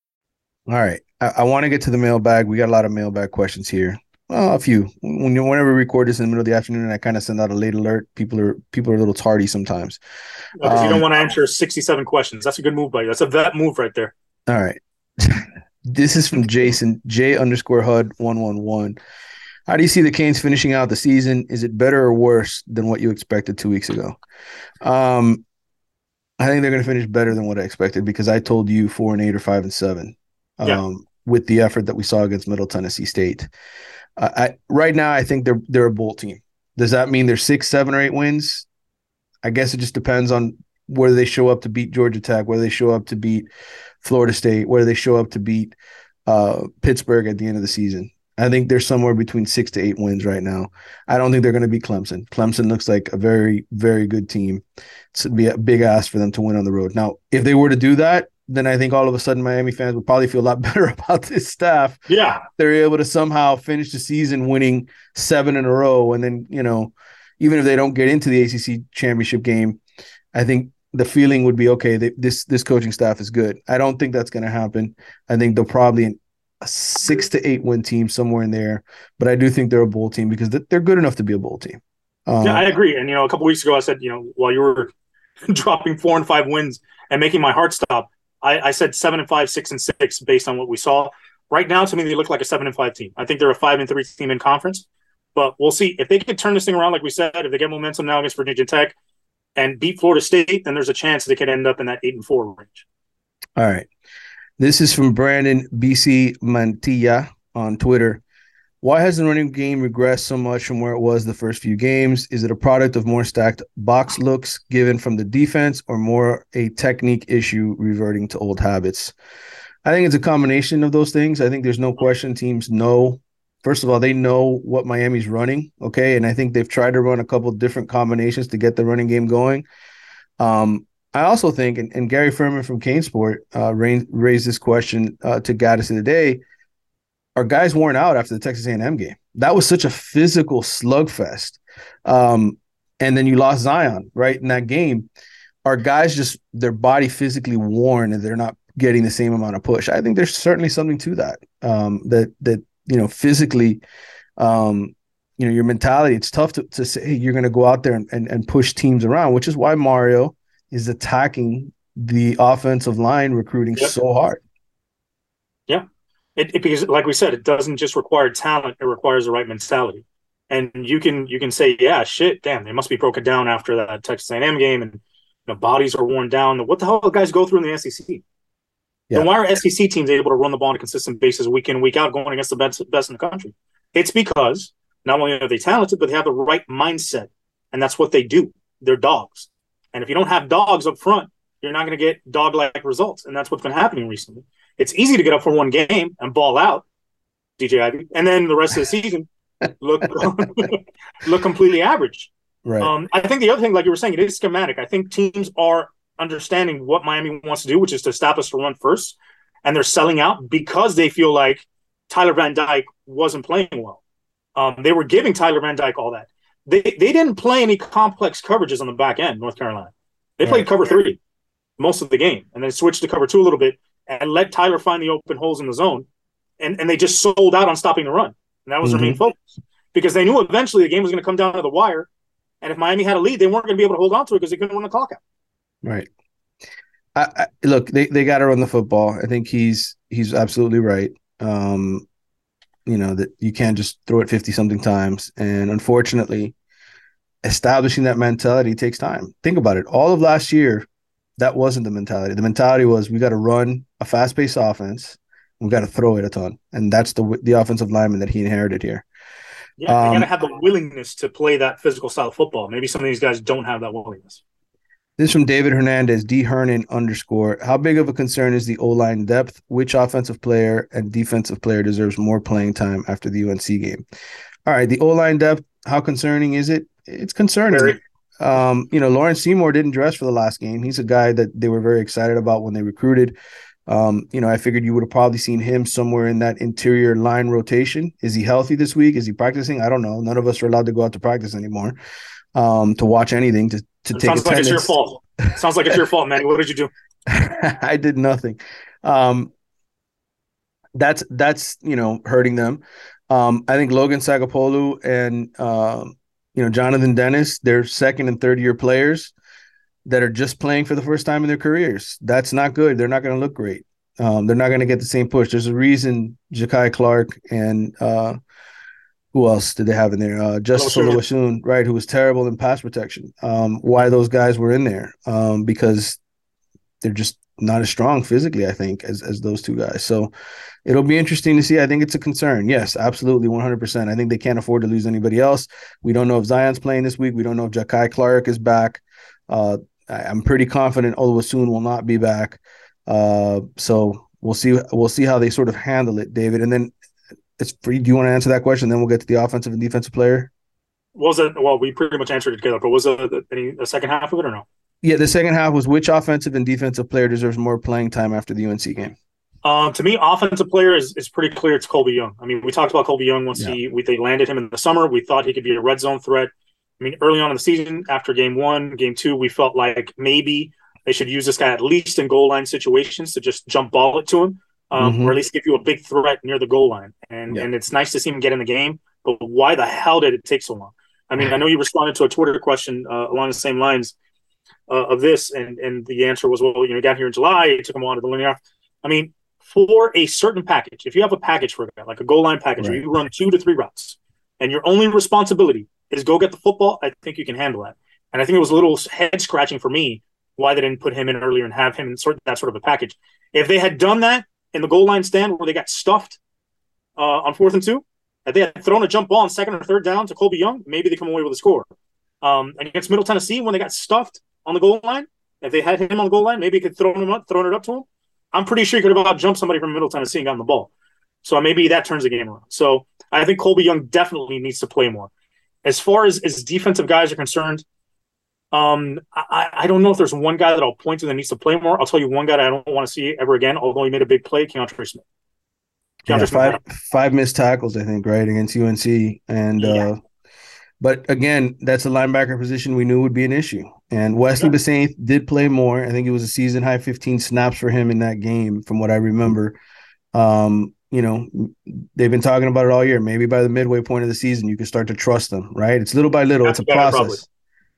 All right. I, I want to get to the mailbag. We got a lot of mailbag questions here. Well, a few. When you whenever we record this in the middle of the afternoon and I kind of send out a late alert, people are people are a little tardy sometimes. Because you don't Um, want to answer 67 questions. That's a good move by you. That's a vet move right there. All right. this is from Jason, J underscore HUD one one one. How do you see the Canes finishing out the season? Is it better or worse than what you expected two weeks ago? Um, I think they're going to finish better than what I expected because I told you four and eight or five and seven. Um, with the effort that we saw against Middle Tennessee State. Uh, I, right now, I think they're they're a bowl team. Does that mean they're six, seven, or eight wins? I guess it just depends on whether they show up to beat Georgia Tech, whether they show up to beat Florida State, whether they show up to beat uh, Pittsburgh at the end of the season. I think they're somewhere between six to eight wins right now. I don't think they're going to beat Clemson. Clemson looks like a very, very good team. It's be a big ask for them to win on the road. Now, if they were to do that, then I think all of a sudden Miami fans would probably feel a lot better about this staff. Yeah. They're able to somehow finish the season winning seven in a row. And then, you know, even if they don't get into the ACC championship game, I think the feeling would be okay. They, this this coaching staff is good. I don't think that's going to happen. I think they'll probably a six to eight win team somewhere in there, but I do think they're a bowl team because they're good enough to be a bowl team. Um, yeah, I agree. And you know, a couple weeks ago, I said, you know, while you were dropping four and five wins and making my heart stop, I, I said seven and five, six and six based on what we saw. Right now, to me, they look like a seven and five team. I think they're a five and three team in conference, but we'll see if they can turn this thing around. Like we said, if they get momentum now against Virginia Tech and beat Florida State, then there's a chance they could end up in that eight and four range. All right. This is from Brandon BC Mantilla on Twitter. Why has the running game regressed so much from where it was the first few games? Is it a product of more stacked box looks given from the defense or more a technique issue reverting to old habits? I think it's a combination of those things. I think there's no question teams know first of all, they know what Miami's running. Okay. And I think they've tried to run a couple different combinations to get the running game going. Um, I also think, and, and Gary Ferman from CaneSport uh, raised this question uh, to Gattis of the day: Are guys worn out after the Texas A&M game? That was such a physical slugfest, um, and then you lost Zion right in that game. Are guys just their body physically worn and they're not getting the same amount of push? I think there's certainly something to that. Um, that that you know physically, um, you know your mentality. It's tough to, to say hey, you're going to go out there and, and and push teams around, which is why Mario is attacking the offensive line recruiting yep. so hard. It, it, because like we said, it doesn't just require talent; it requires the right mentality. And you can you can say, yeah, shit, damn, they must be broken down after that Texas A&M game, and you know, bodies are worn down. What the hell do guys go through in the SEC? Yeah. And why are SEC teams able to run the ball on a consistent basis, week in week out, going against the best best in the country? It's because not only are they talented, but they have the right mindset, and that's what they do. They're dogs. And if you don't have dogs up front, you're not going to get dog like results. And that's what's been happening recently. It's easy to get up for one game and ball out, DJ Ivey, and then the rest of the season look look completely average. Right. Um, I think the other thing, like you were saying, it is schematic. I think teams are understanding what Miami wants to do, which is to establish the run first, and they're selling out because they feel like Tyler Van Dyke wasn't playing well. Um, they were giving Tyler Van Dyke all that they they didn't play any complex coverages on the back end. North Carolina, they played cover three most of the game, and then switched to cover two a little bit, and let Tyler find the open holes in the zone, and and they just sold out on stopping the run, and that was mm-hmm. their main mm-hmm. focus because they knew eventually the game was going to come down to the wire, and if Miami had a lead, they weren't going to be able to hold on to it because they couldn't run the clock out. Right. I, I, look, they, they got to run the football. I think he's he's absolutely right. Um, you know that you can't just throw it 50 something times and unfortunately establishing that mentality takes time think about it all of last year that wasn't the mentality the mentality was we got to run a fast-paced offense we got to throw it a ton and that's the the offensive lineman that he inherited here yeah um, gotta have the willingness to play that physical style of football maybe some of these guys don't have that willingness this is from David Hernandez, D Hernan underscore. How big of a concern is the O line depth? Which offensive player and defensive player deserves more playing time after the UNC game? All right, the O line depth. How concerning is it? It's concerning. Um, you know, Lawrence Seymour didn't dress for the last game. He's a guy that they were very excited about when they recruited. Um, you know, I figured you would have probably seen him somewhere in that interior line rotation. Is he healthy this week? Is he practicing? I don't know. None of us are allowed to go out to practice anymore um, to watch anything to to it take sounds attendance. like it's your fault. sounds like it's your fault, man. What did you do? I did nothing. Um, that's that's you know hurting them. Um, I think Logan Sagapolu and um, you know Jonathan Dennis, they're second and third year players that are just playing for the first time in their careers. That's not good. They're not going to look great. Um, they're not going to get the same push. There's a reason Jakai Clark and uh, who else did they have in there? Uh, Justice Oluwaseun, right, who was terrible in pass protection. Um, why those guys were in there? Um, because they're just not as strong physically, I think, as as those two guys. So it'll be interesting to see. I think it's a concern. Yes, absolutely, one hundred percent. I think they can't afford to lose anybody else. We don't know if Zion's playing this week. We don't know if Jakai Clark is back. Uh, I, am pretty confident Oluwaseun will not be back. Uh, so we'll see. We'll see how they sort of handle it, David. And then it's free. Do you want to answer that question? Then we'll get to the offensive and defensive player. was it? Well, we pretty much answered it together. But was it any a second half of it or no? Yeah, the second half was which offensive and defensive player deserves more playing time after the UNC game? Um, to me, offensive player is, is pretty clear. It's Colby Young. I mean, we talked about Colby Young once Yeah. he we, they landed him in the summer. We thought he could be a red zone threat. I mean, early on in the season, after game one, game two, we felt like maybe they should use this guy at least in goal line situations to just jump ball it to him, um, Mhm. or at least give you a big threat near the goal line. And Yeah. and it's nice to see him get in the game. But why the hell did it take so long? I mean, I know you responded to a Twitter question uh, along the same lines uh, of this, and and the answer was, well, you know, got here in July. It took him a while to linear. I mean, for a certain package, if you have a package for a guy, like a goal line package, where you run two to three routes, and your only responsibility is go get the football, I think you can handle that. And I think it was a little head scratching for me why they didn't put him in earlier and have him in sort that sort of a package. If they had done that in the goal line stand where they got stuffed uh, on fourth and two, if they had thrown a jump ball on second or third down to Colby Young, maybe they come away with a score. Um, and against Middle Tennessee, when they got stuffed on the goal line, if they had him on the goal line, maybe he could throw him up, thrown it up to him. I'm pretty sure he could have out jumped somebody from Middle Tennessee and gotten the ball. So maybe that turns the game around. So I think Colby Young definitely needs to play more. As far as, as defensive guys are concerned, um, I, I don't know if there's one guy that I'll point to that needs to play more. I'll tell you one guy that I don't want to see ever again, although he made a big play, Keontra Smith. Yeah, Keontra Smith five five missed tackles, I think, right against UNC, and Yeah. uh, but again, that's a linebacker position we knew would be an issue. And Wesley Yeah. Did play more. I think it was a season high 15 snaps for him in that game, from what I remember. Um, you know, they've been talking about it all year. Maybe by the midway point of the season, you can start to trust them, right? It's little by little. That's it's a process. probably.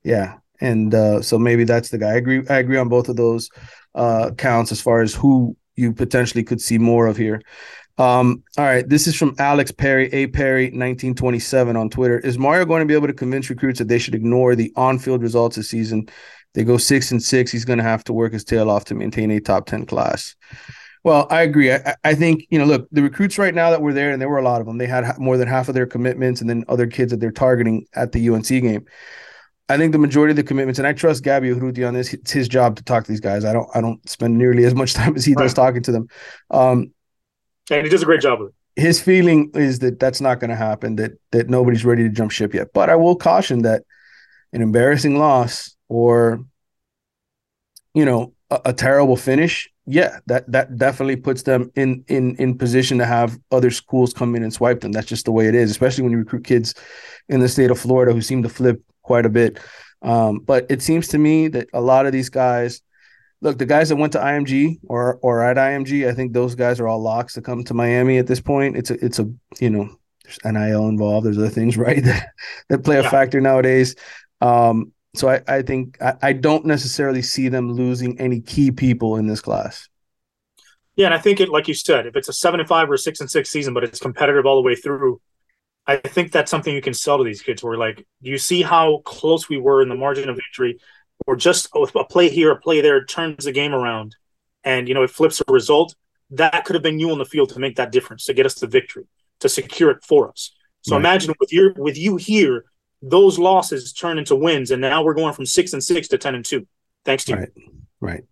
Yeah, and uh, so maybe that's the guy. I agree. I agree on both of those uh, counts as far as who you potentially could see more of here. Um, all right, this is from Alex Perry, A Perry, 1927 on Twitter. Is Mario going to be able to convince recruits that they should ignore the on-field results this season? They go six and six. He's going to have to work his tail off to maintain a top 10 class. Well, I agree. I, I think, you know, look, the recruits right now that were there, and there were a lot of them, they had more than half of their commitments and then other kids that they're targeting at the UNC game. I think the majority of the commitments, and I trust Gabby Urruti on this. It's his job to talk to these guys. I don't. I don't spend nearly as much time as he does talking to them. Um, And he does a great job with it. his feeling is that that's not going to happen. That that nobody's ready to jump ship yet. But I will caution that an embarrassing loss or you know a, a terrible finish, yeah, that that definitely puts them in in in position to have other schools come in and swipe them. That's just the way it is, especially when you recruit kids in the state of Florida who seem to flip quite a bit. Um, but it seems to me that a lot of these guys look the guys that went to IMG or or at IMG, I think those guys are all locks to come to Miami at this point. It's a it's a you know there's NIL involved. There's other things right that that play a Yeah. factor nowadays. Um, so I I think I, I don't necessarily see them losing any key people in this class. Yeah, and I think it, like you said, if it's a seven and five or a six and six season, but it's competitive all the way through, I think that's something you can sell to these kids. Where like, do you see how close we were in the margin of victory, or just a a play here, a play there turns the game around, and you know it flips a result. That could have been you on the field to make that difference to get us the victory, to secure it for us. So Right. imagine with your with you here, those losses turn into wins, and now we're going from six and six to ten and two, thanks to you. Right. Right.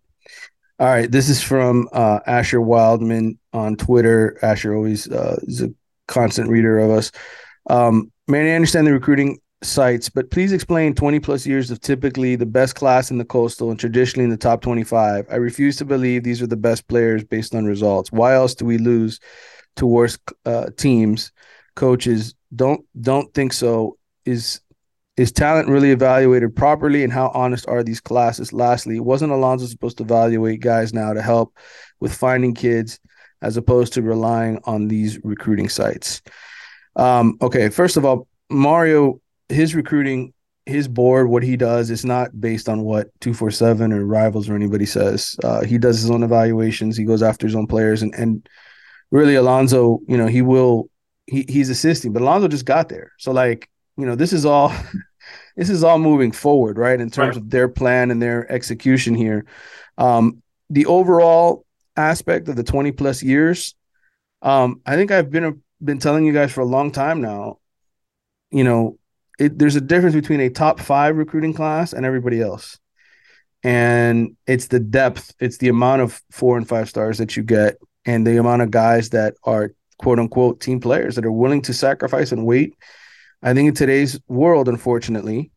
All right. This is from uh, Asher Wildman on Twitter. Asher always uh, is a constant reader of us. Um, man, I understand the recruiting sites, but please explain 20 plus years of typically the best class in the coastal and traditionally in the top 25. I refuse to believe these are the best players based on results. Why else do we lose to worse uh, teams? Coaches don't don't think so. Is is talent really evaluated properly and how honest are these classes lastly wasn't Alonzo supposed to evaluate guys now to help with finding kids as opposed to relying on these recruiting sites um, okay first of all mario his recruiting his board what he does is not based on what 247 or rivals or anybody says. Uh, he does his own evaluations. He goes after his own players. And and really Alonzo you know he will he, he's assisting but Alonzo just got there. So like you know this is all this is all moving forward right in terms Right. of their plan and their execution here. Um the overall aspect of the 20 plus years um i think i've been been telling you guys for a long time now you know it, there's a difference between a top five recruiting class and everybody else and it's the depth it's the amount of four and five stars that you get and the amount of guys that are quote unquote team players that are willing to sacrifice and wait I think in today's world, unfortunately,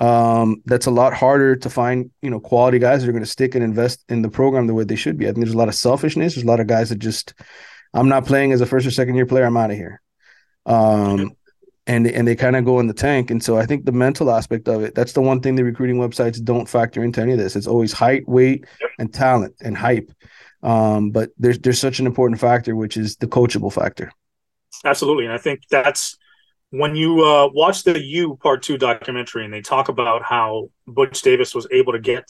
Um, that's a lot harder to find, you know, quality guys that are going to stick and invest in the program the way they should be. I think there's a lot of selfishness. There's a lot of guys that just, I'm not playing as a first or second year player. I'm out of here. Um, and and they kind of go in the tank. And so I think the mental aspect of it, that's the one thing the recruiting websites don't factor into any of this. It's always height, weight, and talent and hype. Um, but there's there's such an important factor, which is the coachable factor. Absolutely, and I think that's when you uh, watch the U Part Two documentary, and they talk about how Butch Davis was able to get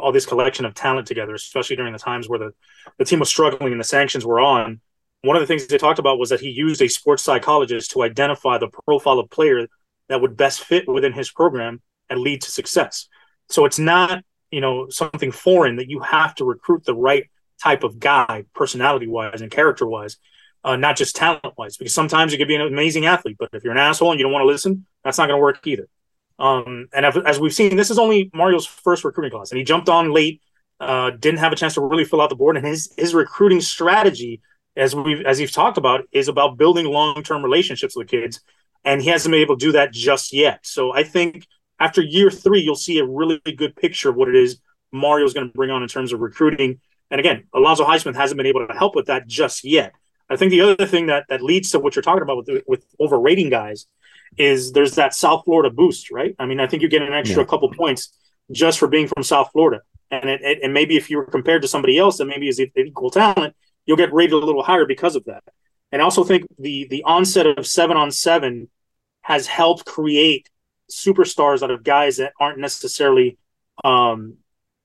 all this collection of talent together, especially during the times where the the team was struggling and the sanctions were on. One of the things they talked about was that he used a sports psychologist to identify the profile of player that would best fit within his program and lead to success. So it's not you know something foreign that you have to recruit the right type of guy, personality wise and character wise, uh, not just talent wise. Because sometimes you could be an amazing athlete, but if you're an asshole and you don't want to listen, that's not going to work either. Um, and as we've seen, this is only Mario's first recruiting class, and he jumped on late, uh, didn't have a chance to really fill out the board. And his his recruiting strategy, as we've as he's talked about, is about building long term relationships with kids, and he hasn't been able to do that just yet. So I think after year three, you'll see a really good picture of what it is Mario's going to bring on in terms of recruiting and again, Alonzo Highsmith hasn't been able to help with that just yet. I think the other thing that that leads to what you're talking about with with overrating guys is there's that South Florida boost, right? I mean, I think you get an extra yeah. couple points just for being from South Florida, and it, it, and maybe if you were compared to somebody else that maybe is equal talent, you'll get rated a little higher because of that. And I also think the the onset of seven on seven has helped create superstars out of guys that aren't necessarily um,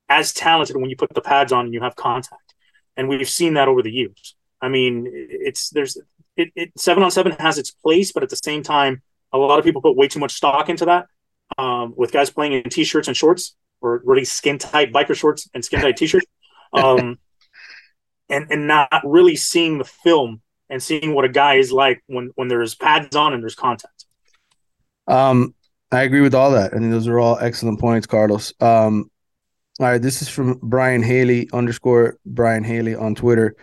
as talented when you put the pads on and you have contact. And we've seen that over the years. I mean, it's there's it, it seven on seven has its place, but at the same time, a lot of people put way too much stock into that. Um, with guys playing in t-shirts and shorts or really skin tight biker shorts and skin tight t-shirts. Um, and and not really seeing the film and seeing what a guy is like when when there's pads on and there's contact. Um, I agree with all that. I think those are all excellent points, Carlos. Um, all right, this is from Brian Haley underscore Brian Haley on Twitter.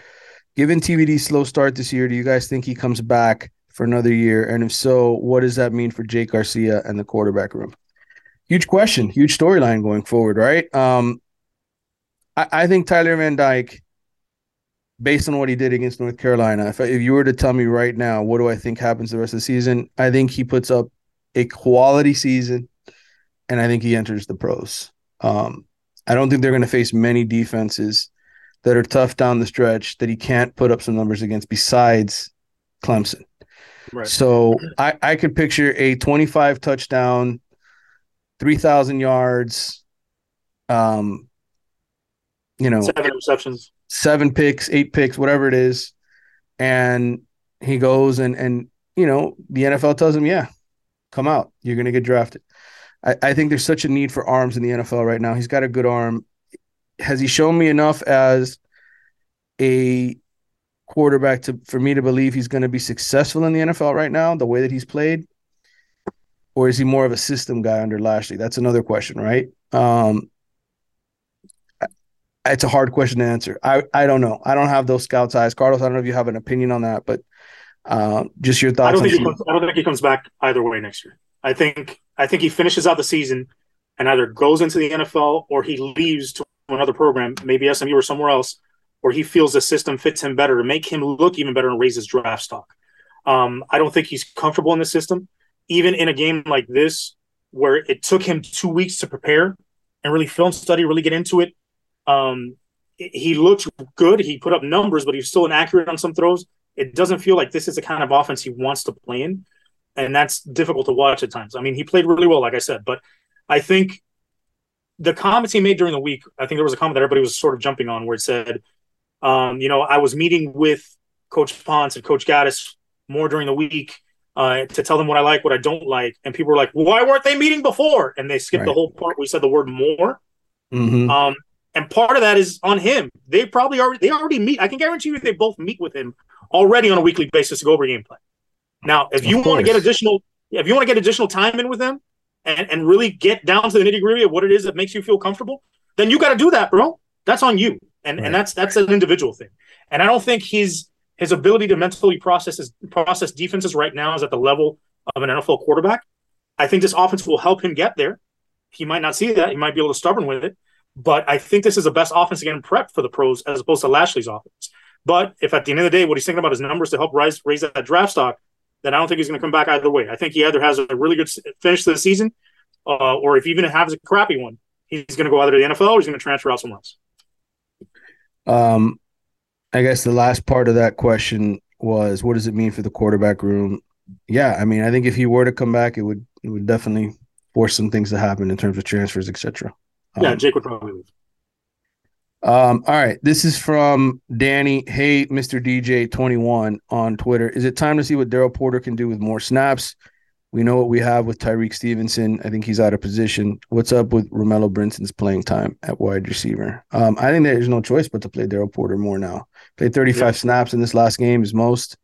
Given TVD's slow start this year, do you guys think he comes back for another year? And if so, what does that mean for Jake Garcia and the quarterback room? Huge question, huge storyline going forward, right? Um, I, I, think Tyler Van Dyke, based on what he did against North Carolina, if, if you were to tell me right now, what do I think happens the rest of the season? I think he puts up a quality season, and I think he enters the pros. Um, I don't think they're going to face many defenses that are tough down the stretch that he can't put up some numbers against besides Clemson. Right. So I, I could picture a 25 touchdown, 3,000 yards, um, you know, seven receptions, seven picks, eight picks, whatever it is. And he goes and, and, you know, the NFL tells him, yeah, come out. You're to get drafted. I, I think there's such a need for arms in the NFL right now. He's got a good arm. Has he shown me enough as a quarterback to for me to believe he's going to be successful in the NFL right now, the way that he's played? Or is he more of a system guy under Lashlee? That's another question, right? Um, it's a hard question to answer. I, I don't know. I don't have those scouts eyes. Carlos, I don't know if you have an opinion on that, but uh, just your thoughts. I don't, think he comes, I don't think he comes back either way next year. I think I think he finishes out the season and either goes into the NFL or he leaves to another program, maybe SMU or somewhere else, where he feels the system fits him better to make him look even better and raise his draft stock. Um, I don't think he's comfortable in the system, even in a game like this where it took him two weeks to prepare and really film study, really get into it. Um, he looked good. He put up numbers, but he's still inaccurate on some throws. It doesn't feel like this is the kind of offense he wants to play in and that's difficult to watch at times. I mean, he played really well, like I said, but I think the comments he made during the week, I think there was a comment that everybody was sort of jumping on where it said, um, you know, I was meeting with Coach Ponce and Coach Gattis more during the week uh, to tell them what I like, what I don't like, and people were like, "Why weren't they meeting before?" And they skipped right. the whole part. We said the word "more," mm-hmm. um, and part of that is on him. They probably already they already meet. I can guarantee you, they both meet with him already on a weekly basis to go over gameplay. Now, if you want to get additional, if you want to get additional time in with them and, and really get down to the nitty gritty of what it is that makes you feel comfortable, then you got to do that, bro. That's on you, and right. and that's that's an individual thing. And I don't think his his ability to mentally process his process defenses right now is at the level of an NFL quarterback. I think this offense will help him get there. he might not see that. He might be a little stubborn with it. But I think this is the best offense again prep for the pros as opposed to Lashlee's offense. But if at the end of the day, what he's thinking about is numbers to help rise raise that draft stock, then I don't think he's going to come back either way. I think he either has a really good finish to the season, uh, or if even has a crappy one, he's going to go either to the NFL or he's going to transfer out somewhere else. Um, I guess the last part of that question was, what does it mean for the quarterback room? Yeah, I mean, I think if he were to come back, it would it would definitely force some things to happen in terms of transfers, etc. Um, yeah, Jake would probably leave. Um, all right. This is from Danny. Hey, Mr. DJ21 on Twitter. Is it time to see what Daryl Porter can do with more snaps? We know what we have with Tyrique Stevenson. I think he's out of position. What's up with Romello Brinson's playing time at wide receiver? Um, I think there's no choice but to play Daryl Porter more now. Played 35 yeah. snaps in this last game is most.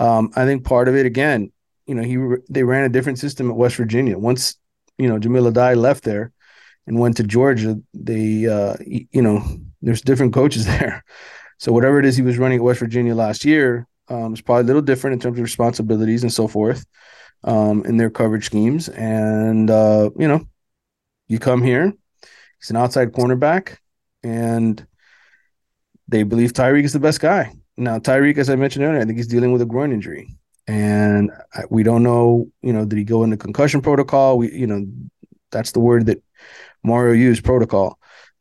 Um, I think part of it again, you know, he they ran a different system at West Virginia. Once you know Jahmile Addae left there, and went to Georgia, they, uh, you know, there's different coaches there. So whatever it is he was running at West Virginia last year um, probably a little different in terms of responsibilities and so forth um, in their coverage schemes. And, uh, you know, you come here, he's an outside cornerback, and they believe Tyrique is the best guy. Now, Tyrique, as I mentioned earlier, I think he's dealing with a groin injury. And we don't know, you know, did he go into concussion protocol? We, you know, that's the word that Mario used protocol.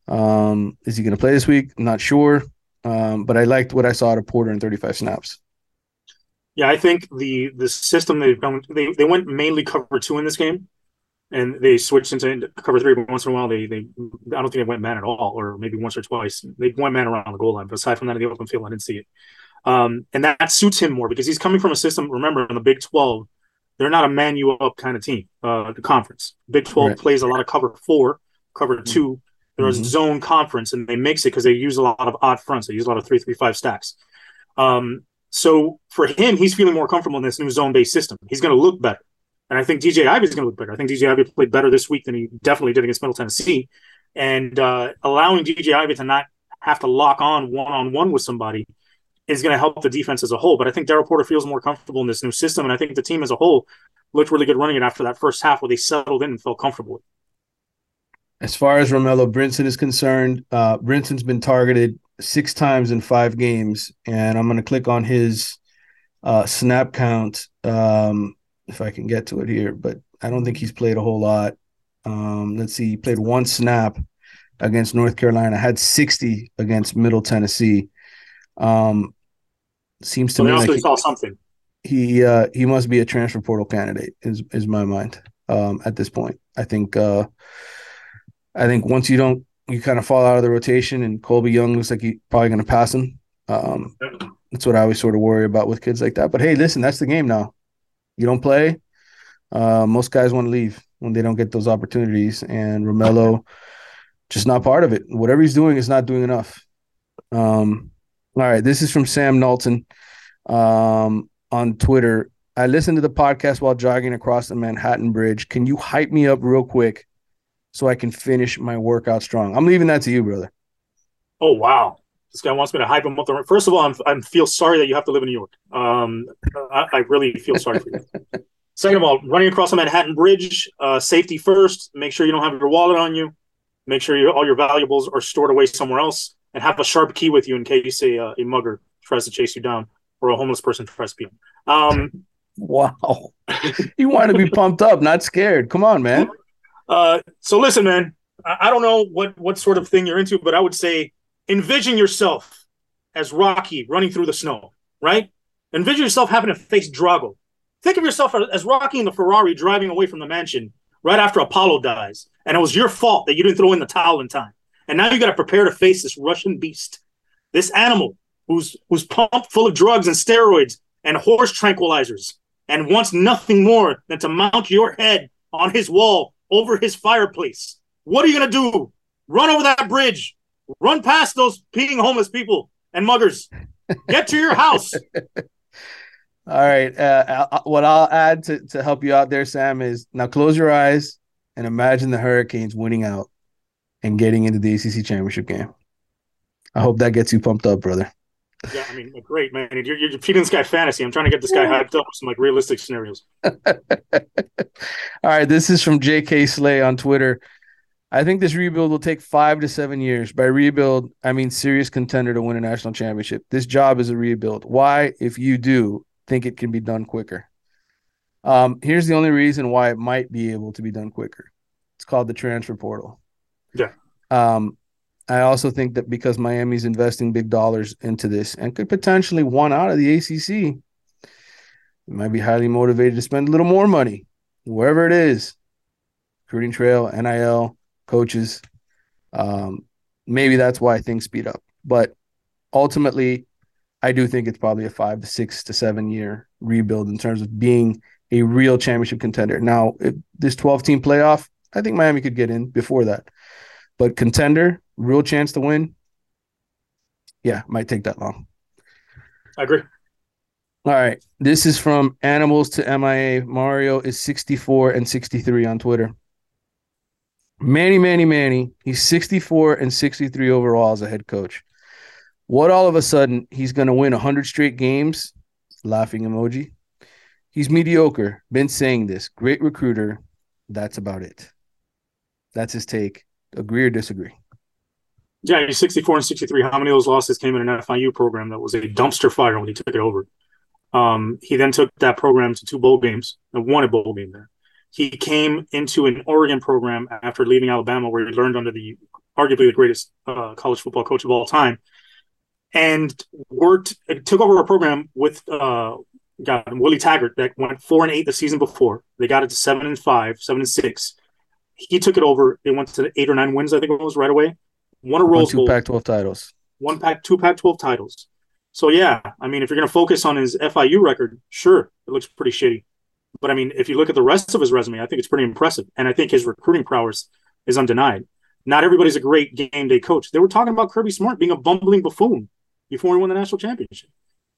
Um, is he going to play this week? Not sure. Um, but I liked what I saw out of Porter in 35 snaps. Yeah, I think the the system they've gone they they went mainly cover two in this game, and they switched into cover three. But once in a while, they they I don't think they went man at all, or maybe once or twice. They went man around the goal line, but aside from that, in the open field, I didn't see it. Um, and that, suits him more because he's coming from a system. Remember, in the Big Twelve, they're not a man you up kind of team. Uh, the conference Big Twelve right. plays a lot of cover four, cover mm-hmm. two. There's mm-hmm. zone conference, and they mix it because they use a lot of odd fronts. They use a lot of three three five stacks. Um, so for him, he's feeling more comfortable in this new zone based system. He's going to look better, and I think DJ Ivey is going to look better. I think DJ Ivey played better this week than he definitely did against Middle Tennessee, and uh, allowing DJ Ivey to not have to lock on one on one with somebody is going to help the defense as a whole. But I think Daryl Porter feels more comfortable in this new system, and I think the team as a whole looked really good running it after that first half where they settled in and felt comfortable. As far as Romello Brinson is concerned, uh, Brinson's been targeted six times in five games, and I'm going to click on his uh, snap count um, if I can get to it here. But I don't think he's played a whole lot. Um, let's see, he played one snap against North Carolina, had 60 against Middle Tennessee. Um, seems to so me also like he, saw something. He uh, he must be a transfer portal candidate. Is is my mind um, at this point. I think uh, I think once you don't, you kind of fall out of the rotation, and Colby Young looks like he's probably going to pass him. Um, that's what I always sort of worry about with kids like that. But hey, listen, that's the game now. You don't play. Uh, most guys want to leave when they don't get those opportunities, and Romello just not part of it. Whatever he's doing is not doing enough. Um, all right, this is from Sam Knowlton um, on Twitter. I listened to the podcast while jogging across the Manhattan Bridge. Can you hype me up real quick so I can finish my workout strong. I'm leaving that to you, brother. Oh wow, this guy wants me to hype him up. First of all, I'm I'm feel sorry that you have to live in New York. Um, I, I really feel sorry for you. Second of all, running across the Manhattan Bridge, uh, safety first. Make sure you don't have your wallet on you. Make sure you, all your valuables are stored away somewhere else, and have a sharp key with you in case a, uh, a mugger tries to chase you down or a homeless person tries to be. Um, wow, you want to be pumped up, not scared. Come on, man. Uh, so listen, man. I, I don't know what what sort of thing you're into, but I would say envision yourself as Rocky running through the snow, right? Envision yourself having to face Drago. Think of yourself as Rocky in the Ferrari driving away from the mansion right after Apollo dies, and it was your fault that you didn't throw in the towel in time. And now you got to prepare to face this Russian beast, this animal who's who's pumped full of drugs and steroids and horse tranquilizers, and wants nothing more than to mount your head on his wall over his fireplace. What are you going to do? Run over that bridge. Run past those peeing homeless people and muggers. Get to your house. All right. Uh, what I'll add to, to help you out there, Sam, is now close your eyes and imagine the Hurricanes winning out and getting into the ACC championship game. I hope that gets you pumped up, brother. Yeah, I mean, great man. You're, you're feeding this guy fantasy. I'm trying to get this guy hyped up with some like realistic scenarios. All right, this is from J.K. Slay on Twitter. I think this rebuild will take five to seven years. By rebuild, I mean serious contender to win a national championship. This job is a rebuild. Why, if you do, think it can be done quicker? Um, here's the only reason why it might be able to be done quicker. It's called the transfer portal. Yeah. Um, I also think that because Miami's investing big dollars into this and could potentially one out of the ACC, might be highly motivated to spend a little more money, wherever it is, recruiting trail, NIL, coaches. Um, maybe that's why things speed up. But ultimately, I do think it's probably a five to six to seven year rebuild in terms of being a real championship contender. Now, this 12 team playoff, I think Miami could get in before that. But contender, real chance to win, yeah, might take that long. I agree. All right. This is from Animals to MIA. Mario is 64 and 63 on Twitter. Manny, Manny, Manny. He's 64 and 63 overall as a head coach. What all of a sudden he's going to win 100 straight games? Laughing emoji. He's mediocre. Been saying this. Great recruiter. That's about it. That's his take. Agree or disagree? Yeah, he's 64 and 63. How many of those losses came in an FIU program that was a dumpster fire when he took it over? Um, he then took that program to two bowl games and won a bowl game there. He came into an Oregon program after leaving Alabama, where he learned under the arguably the greatest uh, college football coach of all time, and worked took over a program with uh, got Willie Taggart that went four and eight the season before. They got it to seven and five, seven and six. He took it over. They went to eight or nine wins, I think it was right away. Won a Rose Bowl. Two Pac-12 titles. One pack, two Pac-12 titles. So yeah, I mean, if you're going to focus on his FIU record, sure, it looks pretty shitty. But I mean, if you look at the rest of his resume, I think it's pretty impressive, and I think his recruiting prowess is undenied. Not everybody's a great game day coach. They were talking about Kirby Smart being a bumbling buffoon before he won the national championship.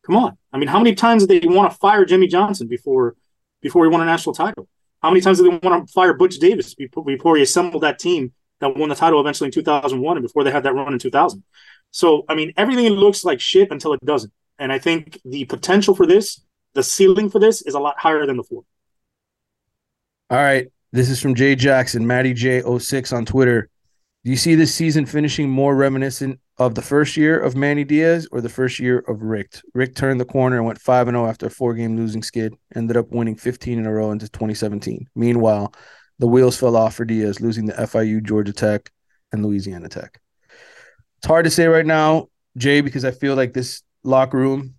Come on, I mean, how many times did they want to fire Jimmy Johnson before before he won a national title? How many times did they want to fire Butch Davis before, he assembled that team that won the title eventually in 2001 and before they had that run in 2000? So, I mean, everything looks like shit until it doesn't. And I think the potential for this, the ceiling for this, is a lot higher than the floor. All right. This is from Jay Jackson, Matty J06 on Twitter. Do you see this season finishing more reminiscent of the first year of Manny Diaz or the first year of Richt? Richt turned the corner and went 5 0 after a four game losing skid, ended up winning 15 in a row into 2017. Meanwhile, the wheels fell off for Diaz, losing the FIU, Georgia Tech, and Louisiana Tech. It's hard to say right now, Jay, because I feel like this locker room,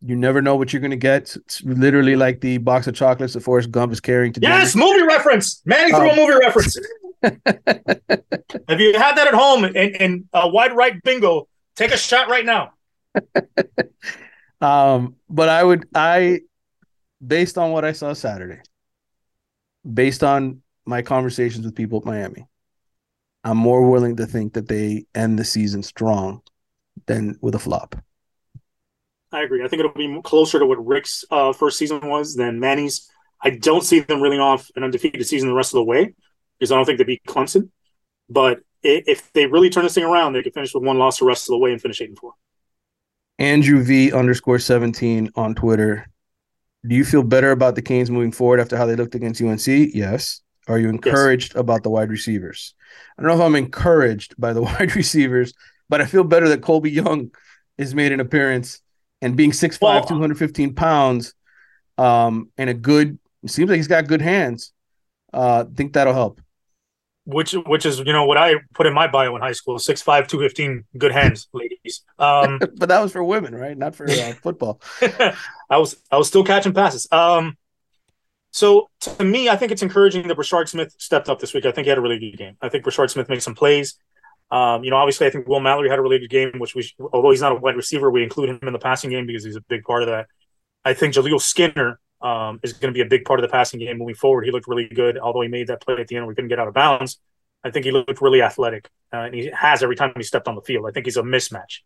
you never know what you're going to get. It's literally like the box of chocolates that Forrest Gump is carrying to Yes, movie reference. Manny threw um, a movie reference. Have you had that at home in, in a wide right bingo? Take a shot right now. um, but I would, I, based on what I saw Saturday, based on my conversations with people at Miami, I'm more willing to think that they end the season strong than with a flop. I agree. I think it'll be closer to what Richt's uh, first season was than Manny's. I don't see them reeling off an undefeated season the rest of the way because I don't think they beat Clemson. But if they really turn this thing around, they could finish with one loss the rest of the way and finish eight and four. Andrew V underscore seventeen on Twitter. Do you feel better about the Canes moving forward after how they looked against UNC? Yes. Are you encouraged yes. about the wide receivers? I don't know if I'm encouraged by the wide receivers, but I feel better that Colby Young has made an appearance and being 6'5, well, 215 pounds, um, and a good seems like he's got good hands. Uh, think that'll help. Which which is, you know, what I put in my bio in high school, six five, two fifteen, good hands, ladies. Um, but that was for women, right? Not for uh, football. I was I was still catching passes. Um so to me, I think it's encouraging that Brashard Smith stepped up this week. I think he had a really good game. I think Brashard Smith made some plays. Um, you know, obviously, I think Will Mallory had a really good game, which we, although he's not a wide receiver, we include him in the passing game because he's a big part of that. I think Jaleel Skinner um, is going to be a big part of the passing game moving forward. He looked really good, although he made that play at the end. We couldn't get out of bounds. I think he looked really athletic, uh, and he has every time he stepped on the field. I think he's a mismatch.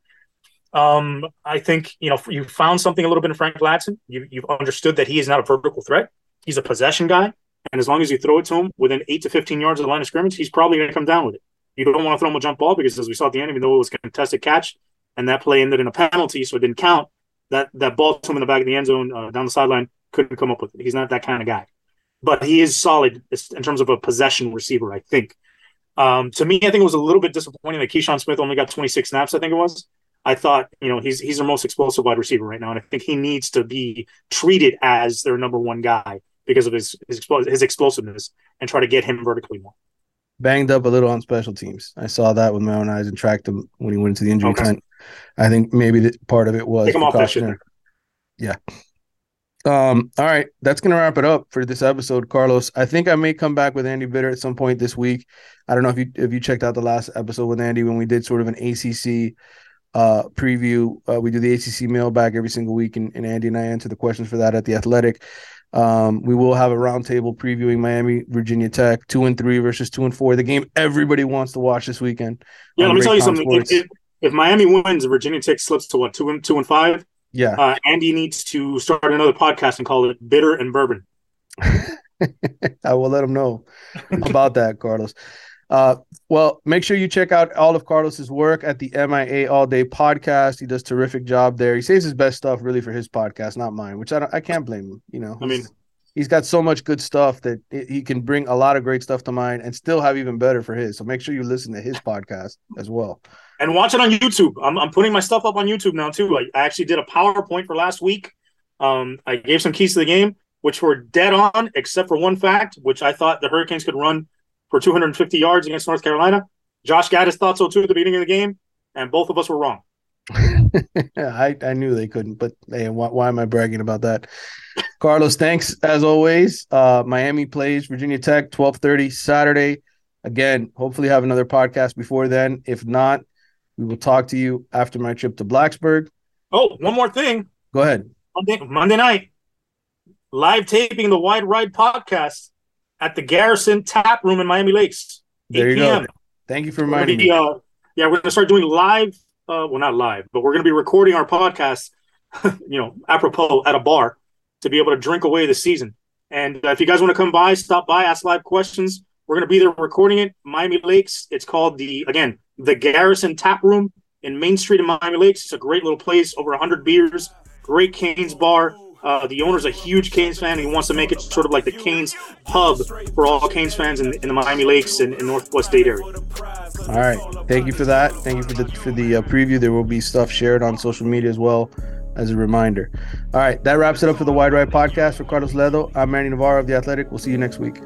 Um, I think you know you found something a little bit in Frank Ladson. You, you've understood that he is not a vertical threat. He's a possession guy, and as long as you throw it to him within eight to fifteen yards of the line of scrimmage, he's probably going to come down with it. You don't want to throw him a jump ball because, as we saw at the end, even though it was a contested catch, and that play ended in a penalty, so it didn't count. That that ball to him in the back of the end zone uh, down the sideline couldn't come up with it. He's not that kind of guy, but he is solid in terms of a possession receiver. I think. Um, to me, I think it was a little bit disappointing that Keyshawn Smith only got 26 snaps. I think it was. I thought, you know, he's he's their most explosive wide receiver right now, and I think he needs to be treated as their number one guy because of his his, his explosiveness and try to get him vertically more. Banged up a little on special teams. I saw that with my own eyes and tracked him when he went into the injury Okay. tent. I think maybe the, part of it was Take him off that shit. Yeah. Um, all right, that's gonna wrap it up for this episode, Carlos. I think I may come back with Andy Bitter at some point this week. I don't know if you if you checked out the last episode with Andy when we did sort of an ACC uh preview. Uh, we do the ACC mailbag every single week, and, and Andy and I answer the questions for that at the Athletic. Um, we will have a roundtable previewing Miami, Virginia Tech, two and three versus two and four. The game everybody wants to watch this weekend. Yeah, let me tell you something. If, if, if Miami wins, Virginia Tech slips to what two and two and five. Yeah. Uh, Andy needs to start another podcast and call it Bitter and Bourbon. I will let him know about that, Carlos. Uh, well, make sure you check out all of Carlos's work at the MIA All Day podcast. He does terrific job there. He saves his best stuff really for his podcast, not mine, which I don't, I can't blame him. You know, I mean, he's got so much good stuff that he he can bring a lot of great stuff to mine and still have even better for his. So make sure you listen to his podcast as well. And watch it on YouTube. I'm, I'm putting my stuff up on YouTube now too. I, I actually did a PowerPoint for last week. Um, I gave some keys to the game, which were dead on, except for one fact, which I thought the Hurricanes could run for 250 yards against North Carolina. Josh Gattis thought so too at the beginning of the game, and both of us were wrong. I, I knew they couldn't, but hey, why, why am I bragging about that? Carlos, thanks as always. Uh, Miami plays Virginia Tech, twelve thirty Saturday. Again, hopefully have another podcast before then. If not, we will talk to you after my trip to Blacksburg. Oh, one more thing. Go ahead. Monday, Monday night, live taping the Wide Right podcast at the Garrison Tap Room in Miami Lakes. 8 There you go. Thank you for reminding be, me. uh, yeah, we're gonna start doing live. Uh, well, not live, but we're gonna be recording our podcast. you know, apropos at a bar to be able to drink away the season. And uh, if you guys want to come by, stop by, ask live questions. We're gonna be there recording it. Miami Lakes. It's called the again the Garrison Tap Room in Main Street in Miami Lakes. It's a great little place. Over hundred beers. Great Canes bar. Uh, the owner's a huge Canes fan. He wants to make it sort of like the Canes hub for all Canes fans in, in the Miami Lakes and, and Northwest Dade area. All right. Thank you for that. Thank you for the for the uh, preview. There will be stuff shared on social media as well as a reminder. All right. That wraps it up for the Wide Right podcast for Carlos Ledo. I'm Manny Navarro of The Athletic. We'll see you next week.